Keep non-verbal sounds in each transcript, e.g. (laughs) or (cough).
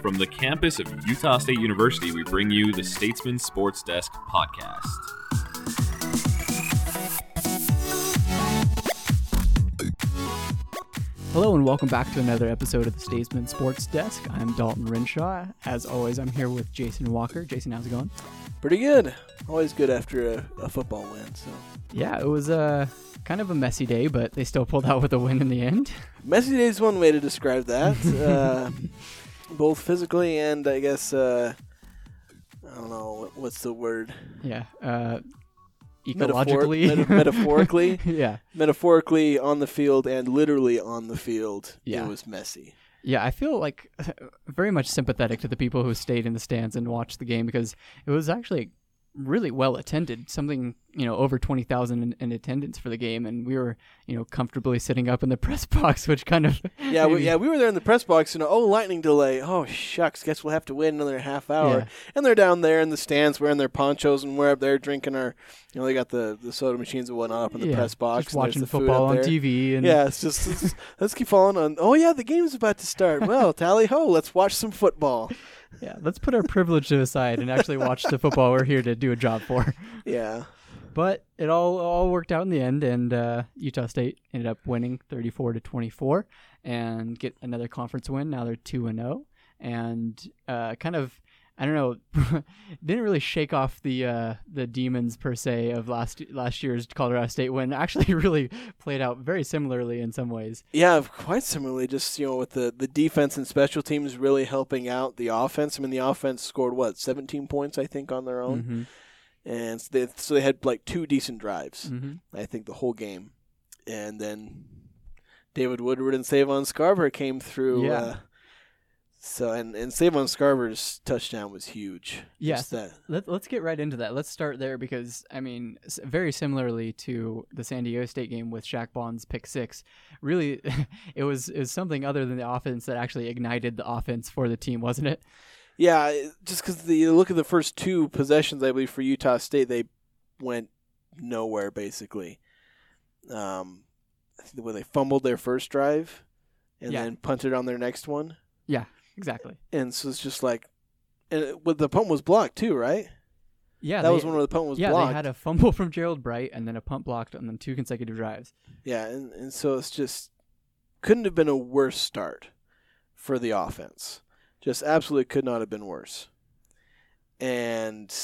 From the campus of Utah State University, we bring you the Statesman Sports Desk podcast. Hello and welcome back to another episode of the Statesman Sports Desk. I'm Dalton Renshaw. As always, I'm here with Jason Walker. Jason, how's it going? Pretty good. Always good after a, a football win. So Yeah, it was a kind of a messy day, but they still pulled out with a win in the end. messy day is one way to describe that. (laughs) uh, both physically and I guess uh, I don't know what's the word. Yeah, uh, Metaphor- ecologically, meta- metaphorically, (laughs) yeah, metaphorically on the field and literally on the field. Yeah. It was messy. yeah. I feel like (laughs) very much sympathetic to the people who stayed in the stands and watched the game because it was actually really well attended. Something you know over twenty thousand in, in attendance for the game, and we were you know comfortably sitting up in the (laughs) press box, which kind of (laughs) Yeah, we, yeah, we were there in the press box, and oh, lightning delay. Oh shucks, guess we'll have to wait another half hour. Yeah. And they're down there in the stands wearing their ponchos, and we're up there drinking our, you know, they got the, the soda machines and whatnot up in the yeah, press box. just watching the football on. TV, and Yeah, it's just it's, (laughs) let's keep following on. Oh yeah, the game's about to start. Well, tally ho, let's watch some football. Yeah, let's put our privilege to the side and actually watch the football we're here to do a job for. (laughs) Yeah, But it all all worked out in the end, and uh, Utah State ended up winning 34 to 24 and get another conference win. Now they're two and zero, and uh, kind of I don't know, (laughs) didn't really shake off the uh, the demons per se of last last year's Colorado State win. (laughs) Actually, really played out very similarly in some ways. yeah, quite similarly. Just you know, with the the defense and special teams really helping out the offense. I mean, the offense scored what 17 points, I think, on their own, Mhm, and so they so they had like two decent drives. mhm. I think the whole game, and then David Woodward and Savon Scarver came through. Yeah. Uh, so and and Savon Scarver's touchdown was huge. Yes. That Let, let's get right into that. Let's start there because, I mean, very similarly to the San Diego State game with Shaq Bond's pick six, really, (laughs) it was, it was something other than the offense that actually ignited the offense for the team, wasn't it? Yeah, just because the look at the first two possessions, I believe for Utah State, they went nowhere basically. Um, where they fumbled their first drive, and Yeah. then punted on their next one, Exactly. and so it's just like, and it, well, the punt was blocked too, right? Yeah. that they, was one where the punt was yeah, blocked. they had a fumble from Gerald Bright and then a punt blocked on then two consecutive drives. Yeah, and, and so it's just couldn't have been a worse start for the offense. Just absolutely could not have been worse. And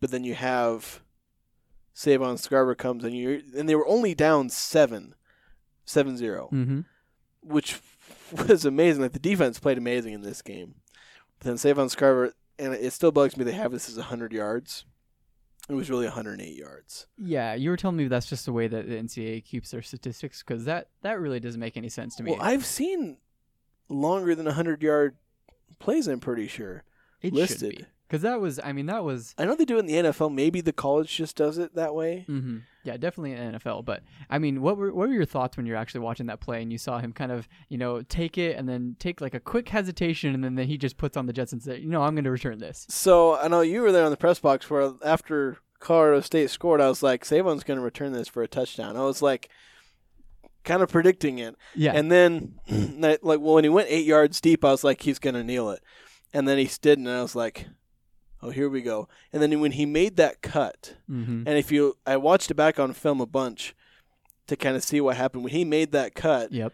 but then you have Savon Scarver comes and you and they were only down seven, seven zero, Mm-hmm. which (laughs) was amazing. Like the defense played amazing in this game. But then Savon Scarver and it still bugs me they have this as hundred yards. It was really 108 yards. Yeah, you were telling me that's just the way that the NCAA keeps their statistics because that, that really doesn't make any sense to me. Well, I've seen longer than 100 yard plays, I'm pretty sure. it listed. Because that was, I mean, that was I know they do it in the NFL. Maybe the college just does it that way. hmm Yeah, definitely in NFL. But I mean, what were what were your thoughts when you're actually watching that play and you saw him kind of you know take it and then take like a quick hesitation and then, then he just puts on the Jets and says, you know, I'm going to return this. So I know you were there on the press box where after Colorado State scored, I was like, Savon's going to return this for a touchdown. I was like, kind of predicting it. Yeah, And then, (clears throat) like, well, when he went eight yards deep, I was like, he's going to kneel it. And then he didn't, and I was like, oh, here we go. And then when he made that cut, hmm And if you, I watched it back on film a bunch to kind of see what happened when he made that cut. yep,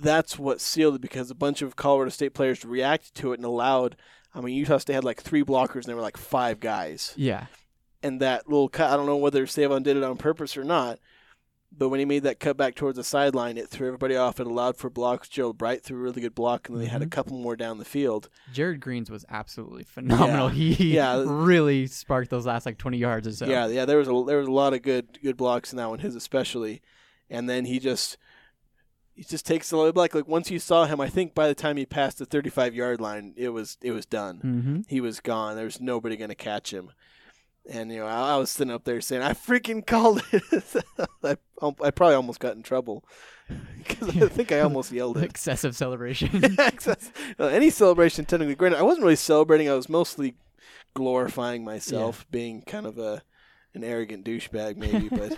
That's what sealed it because a bunch of Colorado State players reacted to it and allowed. I mean, Utah State had like three blockers and there were like five guys. yeah, And that little cut, I don't know whether Savon did it on purpose or not, but when he made that cut back towards the sideline, it threw everybody off. It allowed for blocks. Gerald Bright threw a really good block, and then they had a Mhm. couple more down the field. Jared Greens was absolutely phenomenal. Yeah. (laughs) He Yeah. really sparked those last like 20 yards or so. Yeah, yeah, there was a there was a lot of good good blocks in that one, his especially, and then he just he just takes a little like like once you saw him, I think by the time he passed the thirty five yard line, it was it was done. hmm He was gone. There was nobody going to catch him. And you know, I, I was sitting up there saying, "I freaking called it." (laughs) I, I probably almost got in trouble (laughs) because I think I almost yelled it. Excessive celebration. (laughs) Excess- well, any celebration, technically, granted, I wasn't really celebrating. I was mostly glorifying myself, being kind of a an arrogant douchebag, maybe. But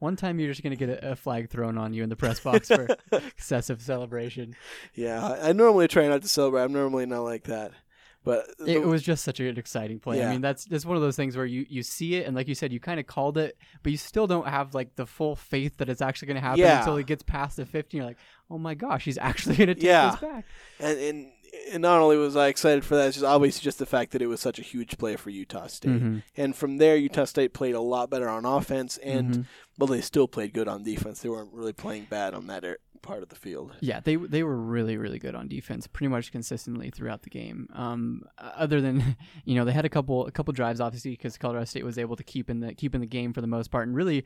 One time you're just gonna get a, a flag thrown on you in the press box for excessive celebration. yeah, I, I normally try not to celebrate. I'm normally not like that. But It was just such an exciting play. I mean, that's that's one of those things where you you see it and like you said, you kind of called it, but you still don't have like the full faith that it's actually gonna happen Yeah. until it gets past the 50. You're like, oh my gosh, he's (laughs) actually gonna take Yeah. this back. and, and and not only was I excited for that, it's just obviously just the fact that it was such a huge play for Utah State. Mhm. And from there, Utah State played a lot better on offense, and Mhm. well, they still played good on defense. They weren't really playing bad on that er- part of the field. Yeah, they they were really really good on defense, pretty much consistently throughout the game. Um, other than (laughs) you know they had a couple a couple drives obviously because Colorado State was able to keep in the keep in the game for the most part, and really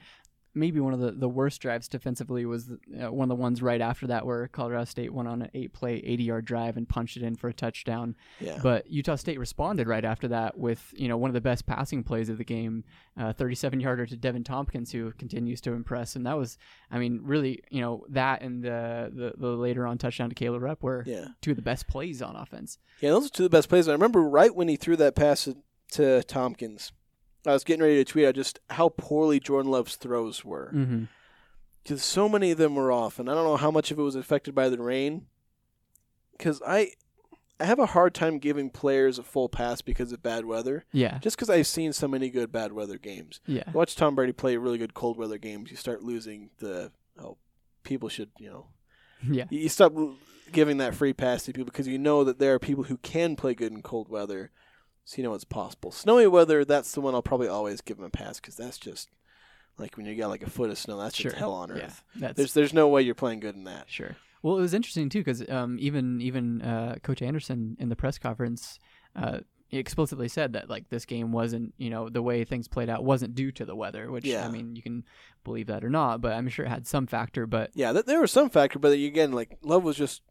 maybe one of the, the worst drives defensively was uh, one of the ones right after that where Colorado State went on an eight play, 80 yard drive and punched it in for a touchdown. Yeah. But Utah State responded right after that with you know one of the best passing plays of the game, uh, 37 yarder to Deven Thompkins, who continues to impress. And that was, I mean, really, you know, that and the the, the later on touchdown to Caleb Repp were yeah. two of the best plays on offense. Yeah, those are two of the best plays. I remember right when he threw that pass to Thompkins, I was getting ready to tweet out just how poorly Jordan Love's throws were. Mm-hmm. Because so many of them were off, and I don't know how much of it was affected by the rain. Because I, I have a hard time giving players a full pass because of bad weather. Yeah, Just because I've seen so many good bad weather games. yeah, watch Tom Brady play really good cold weather games. You start losing the oh, people should you know (laughs) yeah, you you stop giving that free pass to people because you know that there are people who can play good in cold weather, so you know it's possible. Snowy weather, that's the one I'll probably always give them a pass because that's just like when you got like a foot of snow, that's sure. just hell on Yeah, earth. that's There's there's no way you're playing good in that. Sure. Well, it was interesting too because um, even even uh, Coach Andersen in the press conference uh, explicitly said that like this game wasn't you know the way things played out wasn't due to the weather. Which Yeah. I mean you can believe that or not, but I'm sure it had some factor. But Yeah, th- there was some factor, but again, like Love was just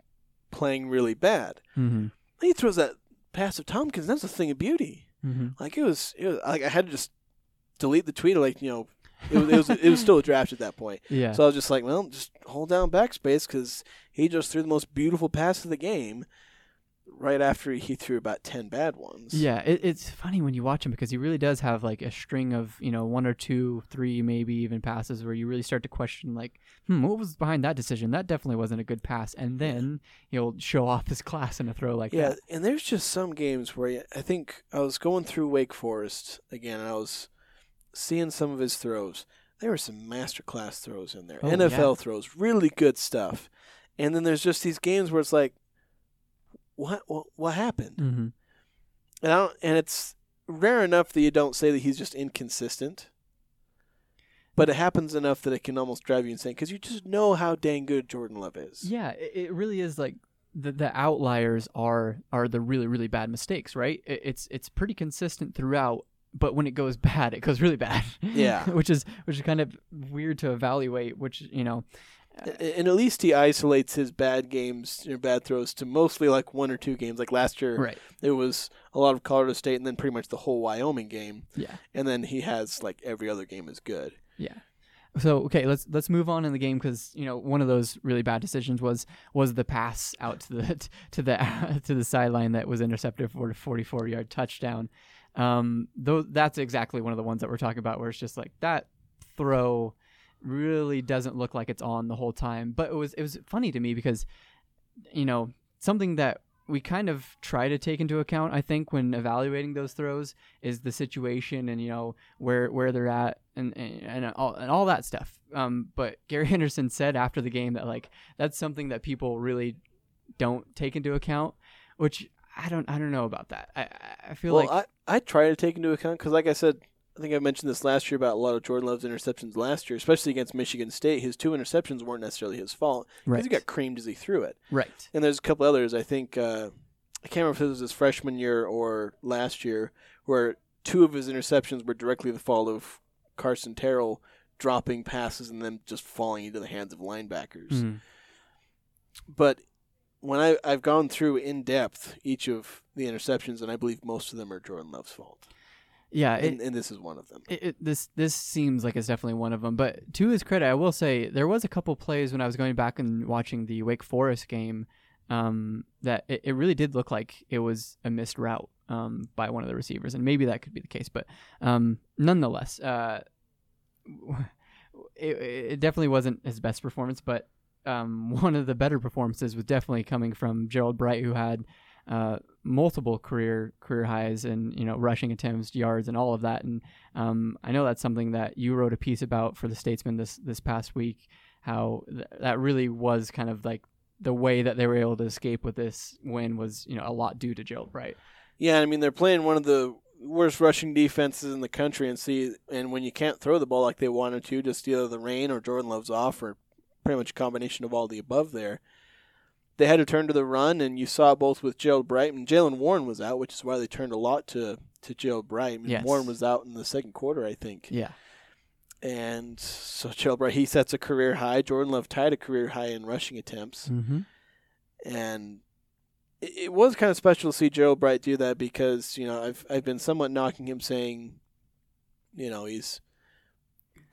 playing really bad. mm-hmm. He throws that pass of Thompkins. That's a thing of beauty. Mm-hmm. Like it was, it was like I had to just delete the tweet. Like you know, it was it was, it was still a draft at that point. yeah, So I was just like, well, just hold down backspace because he just threw the most beautiful pass of the game right after he threw about 10 bad ones. Yeah, it, it's funny when you watch him because he really does have like a string of you know one or two, three, maybe even passes where you really start to question like, hmm, what was behind that decision? That definitely wasn't a good pass. And then he'll show off his (laughs) class in a throw like Yeah, that. and there's just some games where I think I was going through Wake Forest again and I was seeing some of his throws. There were some masterclass throws in there. Oh, NFL throws, really good stuff. And then there's just these games where it's like, what what, what happened? Mm-hmm. And I don't, and it's rare enough that you don't say that he's just inconsistent. But it happens enough that it can almost drive you insane because you just know how dang good Jordan Love is. Yeah, it, it really is like the the outliers are are the really really bad mistakes, right? It, it's it's pretty consistent throughout, but when it goes (laughs) bad, it goes really bad. Yeah. (laughs) which is which is kind of weird to evaluate. Which you know, And at least he isolates his bad games or bad throws to mostly like one or two games. Like last year, right? it was a lot of Colorado State and then pretty much the whole Wyoming game. Yeah, And then he has like every other game is good. yeah. So okay, let's let's move on in the game because you know one of those really bad decisions was was the pass out to the to the (laughs) to the sideline that was intercepted for a 44 yard touchdown. Um, though that's exactly one of the ones that we're talking about where it's just like that throw really doesn't look like it's on the whole time. But it was it was funny to me because you know something that we kind of try to take into account, I think, when evaluating those throws is the situation and you know where where they're at and and, and all and all that stuff. Um, but Gary (laughs) Andersen said after the game that like that's something that people really don't take into account, which I don't I don't know about that. I I- feel well, like I, I try to take into account because, like I said, I think I mentioned this last year about a lot of Jordan Love's interceptions last year, especially against Michigan State. His two interceptions weren't necessarily his fault because right he got creamed as he threw it. right And there's a couple others. I think uh, I can't remember if it was his freshman year or last year, where two of his interceptions were directly the fault of Carson Terrell dropping passes and then just falling into the hands of linebackers. Mhm. But when I, I've gone through in depth each of the interceptions, and I believe most of them are Jordan Love's fault, yeah it, and, and this is one of them. it, it, this this seems like it's definitely one of them. But to his credit, I will say there was a couple plays when I was going back and watching the Wake Forest game um, that it, it really did look like it was a missed route um, by one of the receivers, and maybe that could be the case. But um, nonetheless, uh, (laughs) it, it definitely wasn't his best performance. But um, (laughs) one of the better performances was definitely coming from Gerald Bright, who had uh, multiple career career highs and you know rushing attempts, yards, and all of that. And um, I know that's something that you wrote a piece about for the Statesman this this past week. How th- that really was kind of like the way that they were able to escape with this win was you know a lot due to Gerald Bright. Yeah, I mean they're playing one of the worst rushing defenses in the country, and see, and when you can't throw the ball like they wanted to, just either the rain or Jordan Love's off, or pretty much a combination of all the above there. They had to turn to the run, and you saw it both with Gerald Bright and Jaylen Warren was out, which is why they turned a lot to to Gerald Bright. Mean, Yes. Warren was out in the second quarter, I think. Yeah. And so Gerald Bright he sets a career high. Jordan Love tied a career high in rushing attempts, Mm-hmm. and it, it was kind of special to see Gerald Bright do that because you know I've I've been somewhat knocking him, saying, you know, he's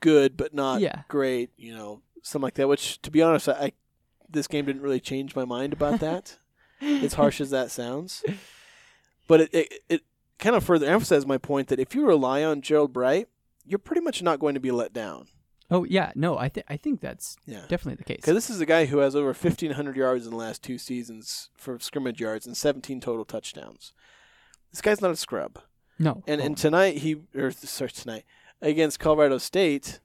good but not Yeah. great, you know, something like that. Which, to be honest, I, I this game didn't really change my mind about that. (laughs) as harsh as that sounds, but it, it it kind of further emphasizes my point that if you rely on Gerald Bright, you're pretty much not going to be let down. Oh yeah, no, I think I think that's Yeah. definitely the case. Because this is a guy who has over 1,500 yards in the last two seasons for scrimmage yards and 17 total touchdowns. This guy's not a scrub. No, And oh, and tonight he or sorry tonight against Colorado State,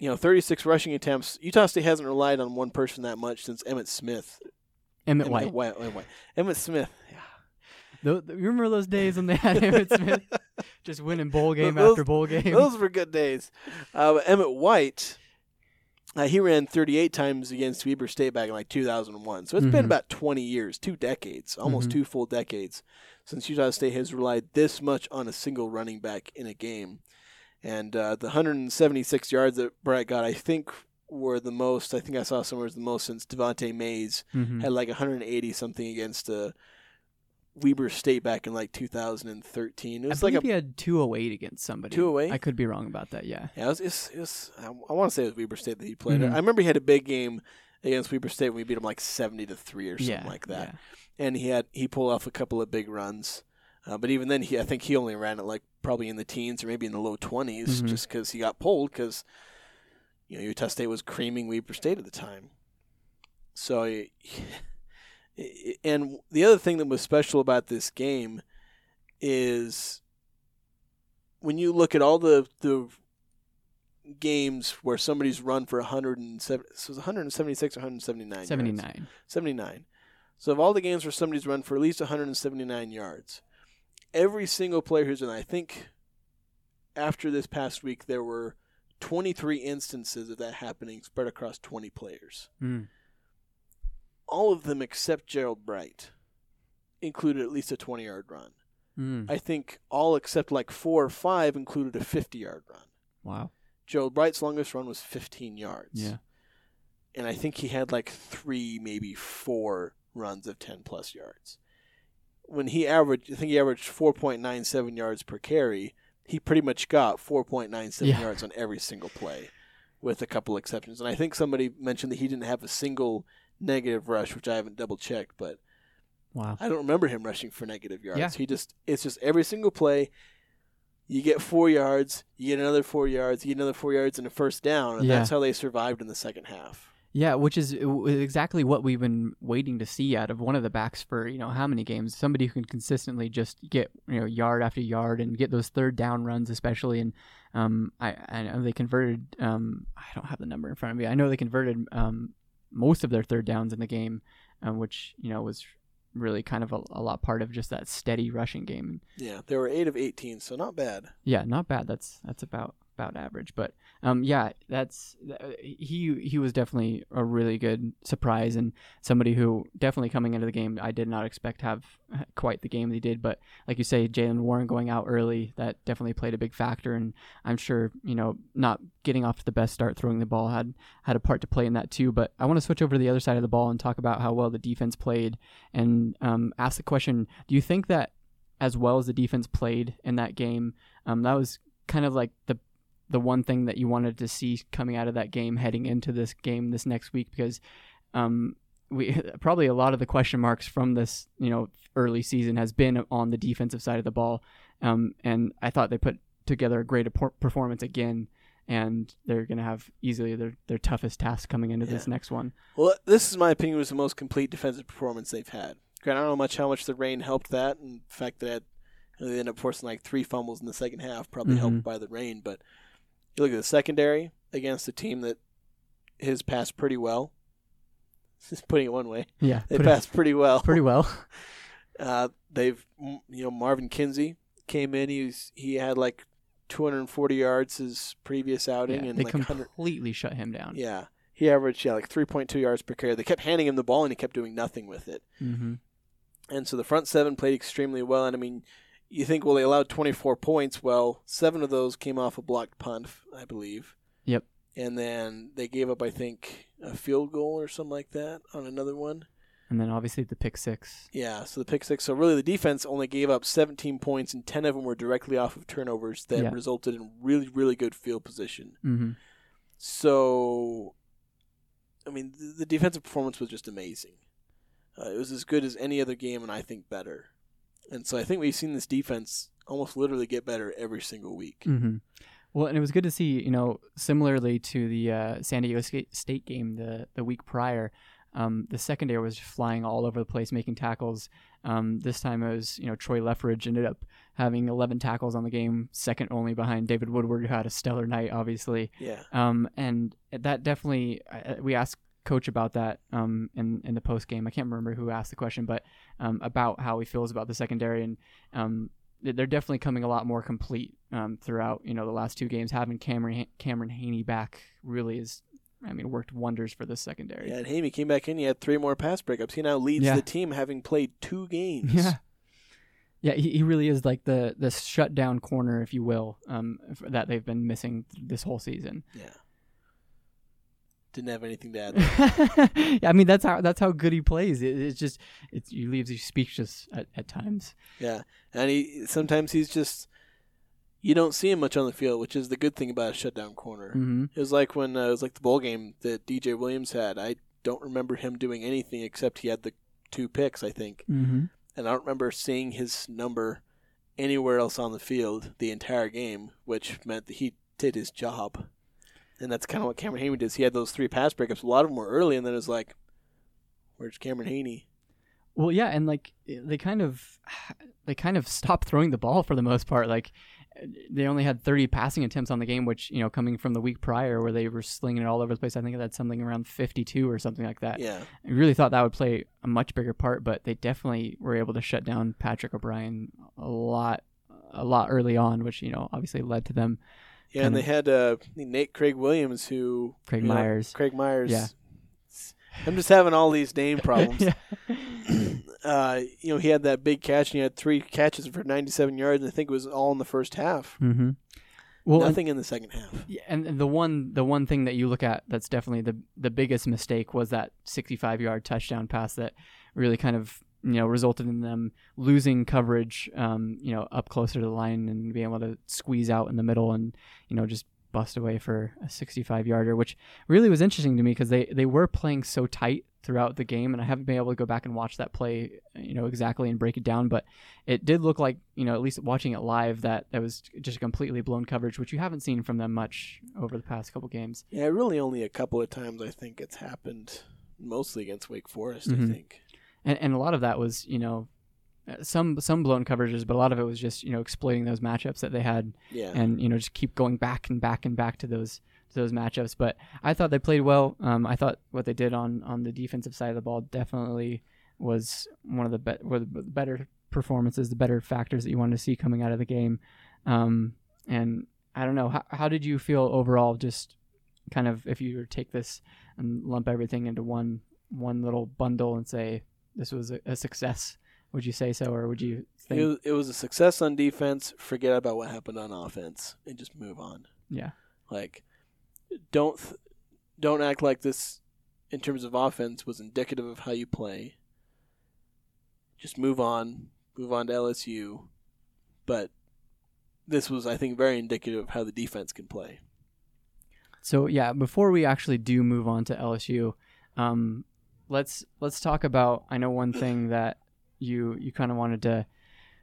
you know, 36 rushing attempts. Utah State hasn't relied on one person that much since Emmett Smith. Emmett Emmett White. White. Emmett White. Emmett Smith. Yeah. Tho- th- you remember those days when they had (laughs) Emmett Smith just winning bowl game Those- after bowl game? Those were good days. Uh, Emmett White, uh, he ran 38 times against Weber State back in like 2001. So it's been Mhm. about 20 years, two decades, almost Mhm. two full decades, since Utah State has relied this much on a single running back in a game. And uh, the 176 yards that Bright got, I think, were the most. I think I saw somewhere was the most since Devante Mays Mhm. had like 180 something against uh, Weber State back in like 2013. It I was like believe a he had 208 against somebody. 208? I could be wrong about that. Yeah. Yeah, it was, it's, it was I, I want to say it was Weber State that he played. Mhm. I remember he had a big game against Weber State when we beat him like seventy to three or something yeah, like that. yeah. And he had he pulled off a couple of big runs, uh, but even then, he I think he only ran it like probably in the teens or maybe in the low 20s Mhm. just because he got pulled because you know Utah State was creaming Weber State at the time. So, he- (laughs) and the other thing that was special about this game is when you look at all the the games where somebody's run for 107 so it's 176 or 179 yards? 79. 79 so of all the games where somebody's run for at least 179 yards every single player who's in i think after this past week there were 23 instances of that happening spread across 20 players Mm. all of them except gerald bright included at least a 20 yard run Mm. I think all except like four or five included a 50 yard run. Wow. Joe Bright's longest run was 15 yards. Yeah. And I think he had like three, maybe four runs of 10 plus yards. When he averaged, I think he averaged 4.97 yards per carry. He pretty much got 4.97 Yeah. yards on every single play, with a couple exceptions. And I think somebody mentioned that he didn't have a single negative rush, which I haven't double checked, but Wow. I don't remember him rushing for negative yards. Yeah. He just it's just every single play you get four yards, you get another four yards, you get another four yards and a first down, and Yeah. that's how they survived in the second half. Yeah, which is exactly what we've been waiting to see out of one of the backs for you know how many games. Somebody who can consistently just get you know yard after yard and get those third down runs, especially. And um, I I know they converted. Um, I don't have the number in front of me. I know they converted um most of their third downs in the game, um, which you know was really kind of a, a lot part of just that steady rushing game. Yeah, they were eight of eighteen, so not bad. Yeah, not bad. That's that's about about average. But um, yeah, that's he he was definitely a really good surprise and somebody who definitely coming into the game I did not expect to have quite the game he did. But like you say, Jaylen Warren going out early that definitely played a big factor, and I'm sure you know not getting off to the best start throwing the ball had had a part to play in that too. But I want to switch over to the other side of the ball and talk about how well the defense played and um, ask the question: Do you think that as well as the defense played in that game, um, that was kind of like the the one thing that you wanted to see coming out of that game heading into this game this next week because um, we (laughs) probably a lot of the question marks from this you know early season has been on the defensive side of the ball, um, and I thought they put together a great performance again. And they're going to have easily their, their toughest task coming into this next one. Well, this is my opinion was the most complete defensive performance they've had. Granted, I don't know much how much the rain helped that, and the fact that they ended up forcing like three fumbles in the second half probably Mhm. helped by the rain. But you look at the secondary against a team that has passed pretty well. (laughs) Just putting it one way, Yeah, they passed pretty well. (laughs) pretty well. (laughs) Uh, they've you know Marvin Kinsey came in. He was, he had like 240 yards his previous outing, Yeah, and they like completely shut him down. Yeah, he averaged yeah like 3.2 yards per carry. They kept handing him the ball, and he kept doing nothing with it. Mm-hmm. And so the front seven played extremely well. And I mean, you think well they allowed 24 points. Well, seven of those came off a blocked punt, I believe. Yep. And then they gave up, I think, a field goal or something like that on another one. And then obviously the pick six. Yeah, so the pick six. So really, the defense only gave up 17 points, and 10 of them were directly off of turnovers that Yeah. resulted in really, really good field position. Mm-hmm. So, I mean, the, the defensive performance was just amazing. Uh, it was as good as any other game, and I think better. And so I think we've seen this defense almost literally get better every single week. Mm-hmm. Well, and it was good to see, you know, similarly to the uh, San Diego State game the the week prior, um, the secondary was flying all over the place, making tackles. Um, this time it was, you know, Troy Lefeged ended up having 11 tackles on the game, second only behind David Woodward, who had a stellar night, obviously. Yeah. Um, and that definitely, uh, we asked coach about that um, in in the post game. I can't remember who asked the question, but um, about how he feels about the secondary, and um, they- they're definitely coming a lot more complete um, throughout. You know, the last two games having Cameron Cameron Haney back really is, I mean, worked wonders for the secondary. Yeah, and Haney came back in. He had three more pass breakups. He now leads Yeah. the team, having played two games. Yeah. Yeah, he, he really is like the the shutdown corner, if you will, um, that they've been missing this whole season. Yeah. Didn't have anything to add. (laughs) yeah, I mean that's how that's how good he plays. It, it's just it, it leaves you speechless at, at times. yeah, and he sometimes he's just you don't see him much on the field, which is the good thing about a shutdown corner. hmm It was like when uh, it was like the bowl game that DJ Williams had. I don't remember him doing anything except he had the two picks, I think, mm-hmm. and I don't remember seeing his number anywhere else on the field the entire game, which meant that he did his job. And that's kind of what Cameron Haney does. He had those three pass breakups. A lot of them were early, and then it was like, "Where's Cameron Haney?" Well, yeah, and like they kind of they kind of stopped throwing the ball for the most part. Like they only had 30 passing attempts on the game, which you know coming from the week prior where they were slinging it all over the place. I think it that's something around 52 or something like that. Yeah, I really thought that would play a much bigger part, but they definitely were able to shut down Patrick O'Brien a lot, a lot early on, which you know obviously led to them. Yeah, and they had uh, Nate Craig Williams, who Craig you know, Myers. Craig Myers. Yeah. I'm just having all these name problems. (laughs) yeah. (clears throat) uh, you know, he had that big catch, and he had three catches for 97 yards. And I think it was all in the first half. mm-hmm. Well, and- Nothing in the second half. Yeah, and and the one the one thing that you look at that's definitely the the biggest mistake was that 65 yard touchdown pass that really kind of you know resulted in them losing coverage um you know up closer to the line and being able to squeeze out in the middle and you know just bust away for a 65 yarder which really was interesting to me because they they were playing so tight throughout the game and I haven't been able to go back and watch that play you know exactly and break it down but it did look like you know at least watching it live that that was just completely blown coverage which you haven't seen from them much over the past couple games Yeah, really only a couple of times I think it's happened, mostly against Wake Forest, Mhm. I think. And and a lot of that was you know uh, some some blown coverages but a lot of it was just you know exploiting those matchups that they had Yeah. and you know just keep going back and back and back to those to those matchups. But I thought they played well. Um, I thought what they did on on the defensive side of the ball definitely was one of the, be- were the better performances the better factors that you wanted to see coming out of the game. Um, and I don't know how, how did you feel overall just kind of if you were to take this and lump everything into one one little bundle and say this was a, a success would you say so or would you think it, was, it was a success on defense. Forget about what happened on offense and just move on. yeah Like, don't th- don't act like this in terms of offense was indicative of how you play. Just move on, move on to LSU. But this was, I think, very indicative of how the defense can play. So yeah, before we actually do move on to LSU, um, let's let's talk about. I know one thing that you you kind of wanted to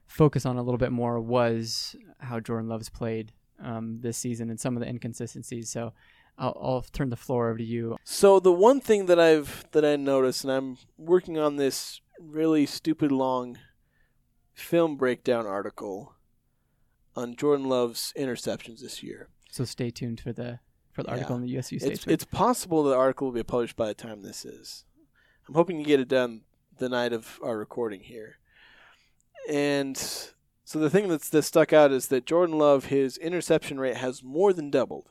focus on a little bit more was how Jordan Love's played um, this season and some of the inconsistencies. So I'll, I'll turn the floor over to you. So the one thing that I've that I noticed, and I'm working on this really stupid long film breakdown article on Jordan Love's interceptions this year. So stay tuned for the for the article Yeah. in the USU It's, it's possible the article will be published by the time this is. I'm hoping to get it done the night of our recording here. And so the thing that's that stuck out is that Jordan Love, his interception rate has more than doubled.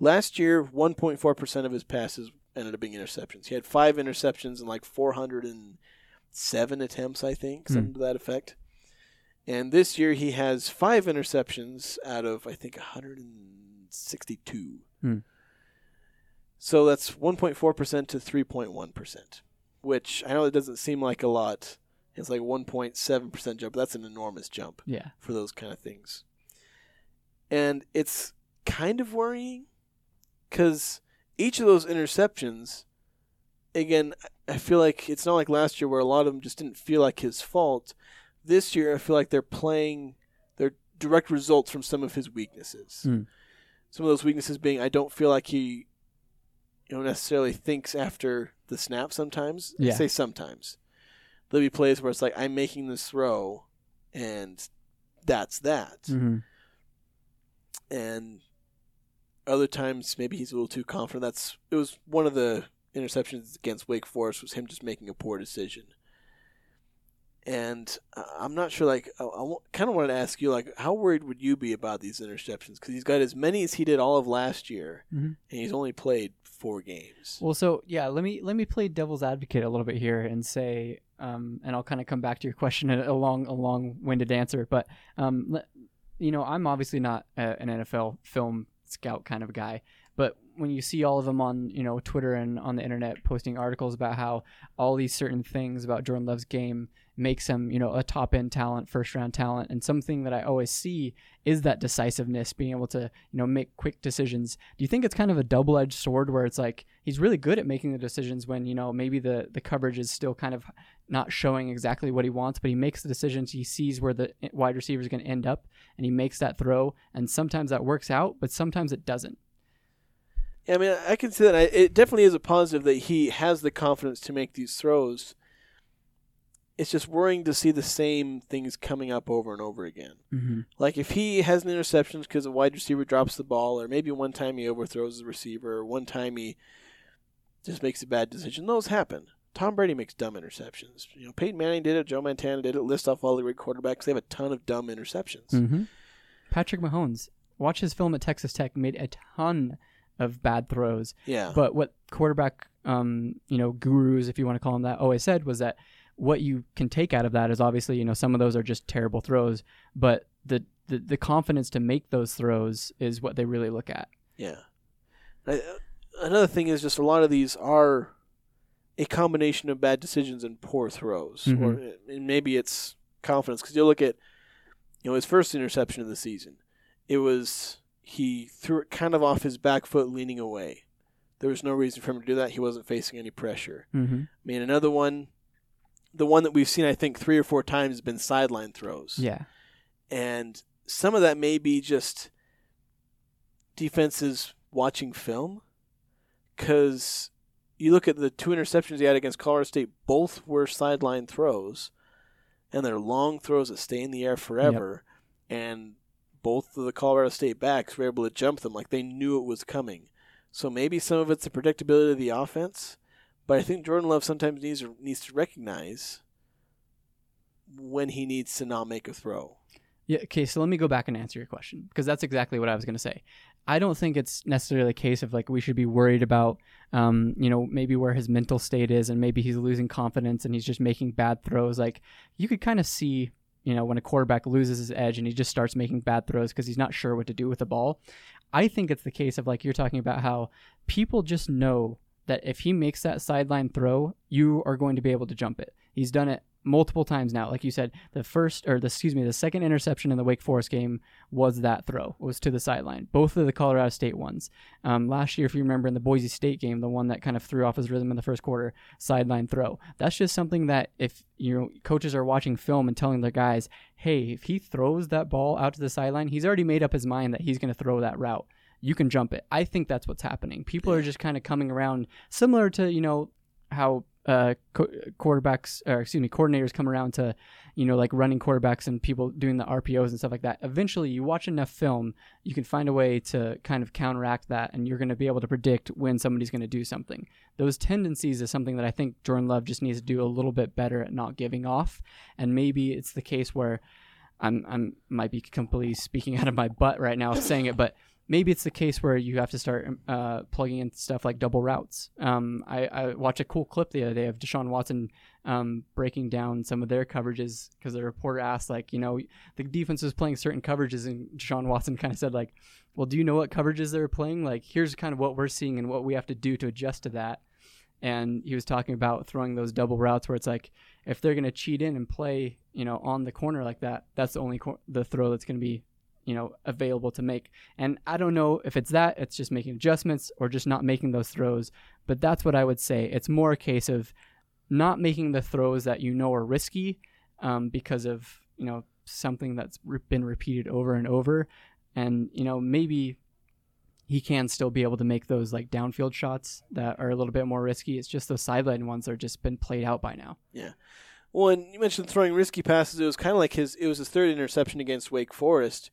Last year, 1.4% of his passes ended up being interceptions. He had five interceptions and like 407 attempts, I think, Hmm. something to that effect. And this year, he has five interceptions out of, I think, 162. Hmm. So that's 1.4% to 3.1%, which I know it doesn't seem like a lot. It's like 1.7% jump. That's an enormous jump yeah. for those kind of things. And it's kind of worrying because each of those interceptions, again, I feel like it's not like last year where a lot of them just didn't feel like his fault. This year, I feel like they're playing, they're direct results from some of his weaknesses. Hmm. Some of those weaknesses being, I don't feel like he, you know, necessarily thinks after the snap sometimes. I say sometimes. There'll be plays where it's like, I'm making this throw, and that's that hmm and other times maybe he's a little too confident. That's it was one of the interceptions against Wake Forest was him just making a poor decision. And I'm not sure. Like, I, I kind of wanted to ask you, like, how worried would you be about these interceptions? Because he's got as many as he did all of last year, Mhm. and he's only played four games. Well, so yeah, let me let me play devil's advocate a little bit here and say, um, and I'll kind of come back to your question a long, a long-winded answer. But um, you know, I'm obviously not a, an NFL film scout kind of guy, but when you see all of them on you know Twitter and on the internet posting articles about how all these certain things about Jordan Love's game makes him you know a top end talent, first round talent, and something that I always see is that decisiveness, being able to you know make quick decisions. Do you think it's kind of a double edged sword where it's like he's really good at making the decisions when you know maybe the the coverage is still kind of not showing exactly what he wants, but he makes the decisions. He sees where the eh, wide receiver is going to end up, and he makes that throw. And sometimes that works out, but sometimes it doesn't. Yeah, I mean, I can see that. It definitely is a positive that he has the confidence to make these throws. It's just worrying to see the same things coming up over and over again. Mm-hmm. Like if he has an interception because a wide receiver drops the ball, or maybe one time he overthrows the receiver, or one time he just makes a bad decision, those happen. Tom Brady makes dumb interceptions. You know, Peyton Manning did it, Joe Montana did it. List off all the great quarterbacks; they have a ton of dumb interceptions. Mm-hmm. Patrick Mahomes, watch his film at Texas Tech, made a ton of bad throws. Yeah, But what quarterback, um, you know, gurus, if you want to call them that, always said was that what you can take out of that is obviously, you know, some of those are just terrible throws, but the the, the confidence to make those throws is what they really look at. Yeah. I, another thing is just a lot of these are a combination of bad decisions and poor throws, Mhm. or and maybe it's confidence because you look at you know his first interception of the season. It was he threw it kind of off his back foot, leaning away. There was no reason for him to do that. He wasn't facing any pressure. Mm-hmm. I mean, another one, the one that we've seen I think three or four times has been sideline throws Yeah. and some of that may be just defenses watching film because you look at the two interceptions he had against Colorado State, both were sideline throws, and they're long throws that stay in the air forever, and both of the Colorado State backs were able to jump them like they knew it was coming. So maybe some of it's the predictability of the offense, but I think Jordan Love sometimes needs needs to recognize when he needs to not make a throw. Yeah. Okay. So let me go back and answer your question because that's exactly what I was going to say. I don't think it's necessarily a case of like we should be worried about, um, you know, maybe where his mental state is and maybe he's losing confidence and he's just making bad throws. Like you could kind of see, you know, when a quarterback loses his edge and he just starts making bad throws because he's not sure what to do with the ball. I think it's the case of like you're talking about how people just know that if he makes that sideline throw, you are going to be able to jump it. He's done it multiple times now. Like you said, the first or the excuse me, the second interception in the Wake Forest game was that throw It was to the sideline. Both of the Colorado State ones. Um, last year, if you remember in the Boise State game, the one that kind of threw off his rhythm in the first quarter, sideline throw. That's just something that if you know coaches are watching film and telling their guys, hey, if he throws that ball out to the sideline, he's already made up his mind that he's going to throw that route. You can jump it. I think that's what's happening. People are just kind of coming around, similar to you know how uh, co- quarterbacks, or excuse me, coordinators come around to, you know, like running quarterbacks and people doing the RPOs and stuff like that. Eventually, you watch enough film, you can find a way to kind of counteract that, and you're going to be able to predict when somebody's going to do something. Those tendencies is something that I think Jordan Love just needs to do a little bit better at not giving off, and maybe it's the case where. I'm I'm might be completely speaking (laughs) out of my butt right now saying it, but maybe it's the case where you have to start uh, plugging in stuff like double routes. Um, I, I, watched a cool clip the other day of Deshaun Watson um, breaking down some of their coverages because the reporter asked, like, you know, the defense was playing certain coverages, and Deshaun Watson kind of said, like, well, do you know what coverages they're playing? Like, here's kind of what we're seeing and what we have to do to adjust to that. And he was talking about throwing those double routes where it's like if they're going to cheat in and play, you know, on the corner like that, that's the only cor- the throw that's going to be you know available to make. And i don't know if it's that it's just making adjustments or just not making those throws but that's what i would say. It's more a case of not making the throws that you know are risky um, because of you know something that's been repeated over and over. And you know maybe he can still be able to make those like downfield shots that are a little bit more risky. It's just those sideline ones that are just been played out by now. Yeah. Well, and you mentioned throwing risky passes. It was kind of like his. It was his third interception against Wake Forest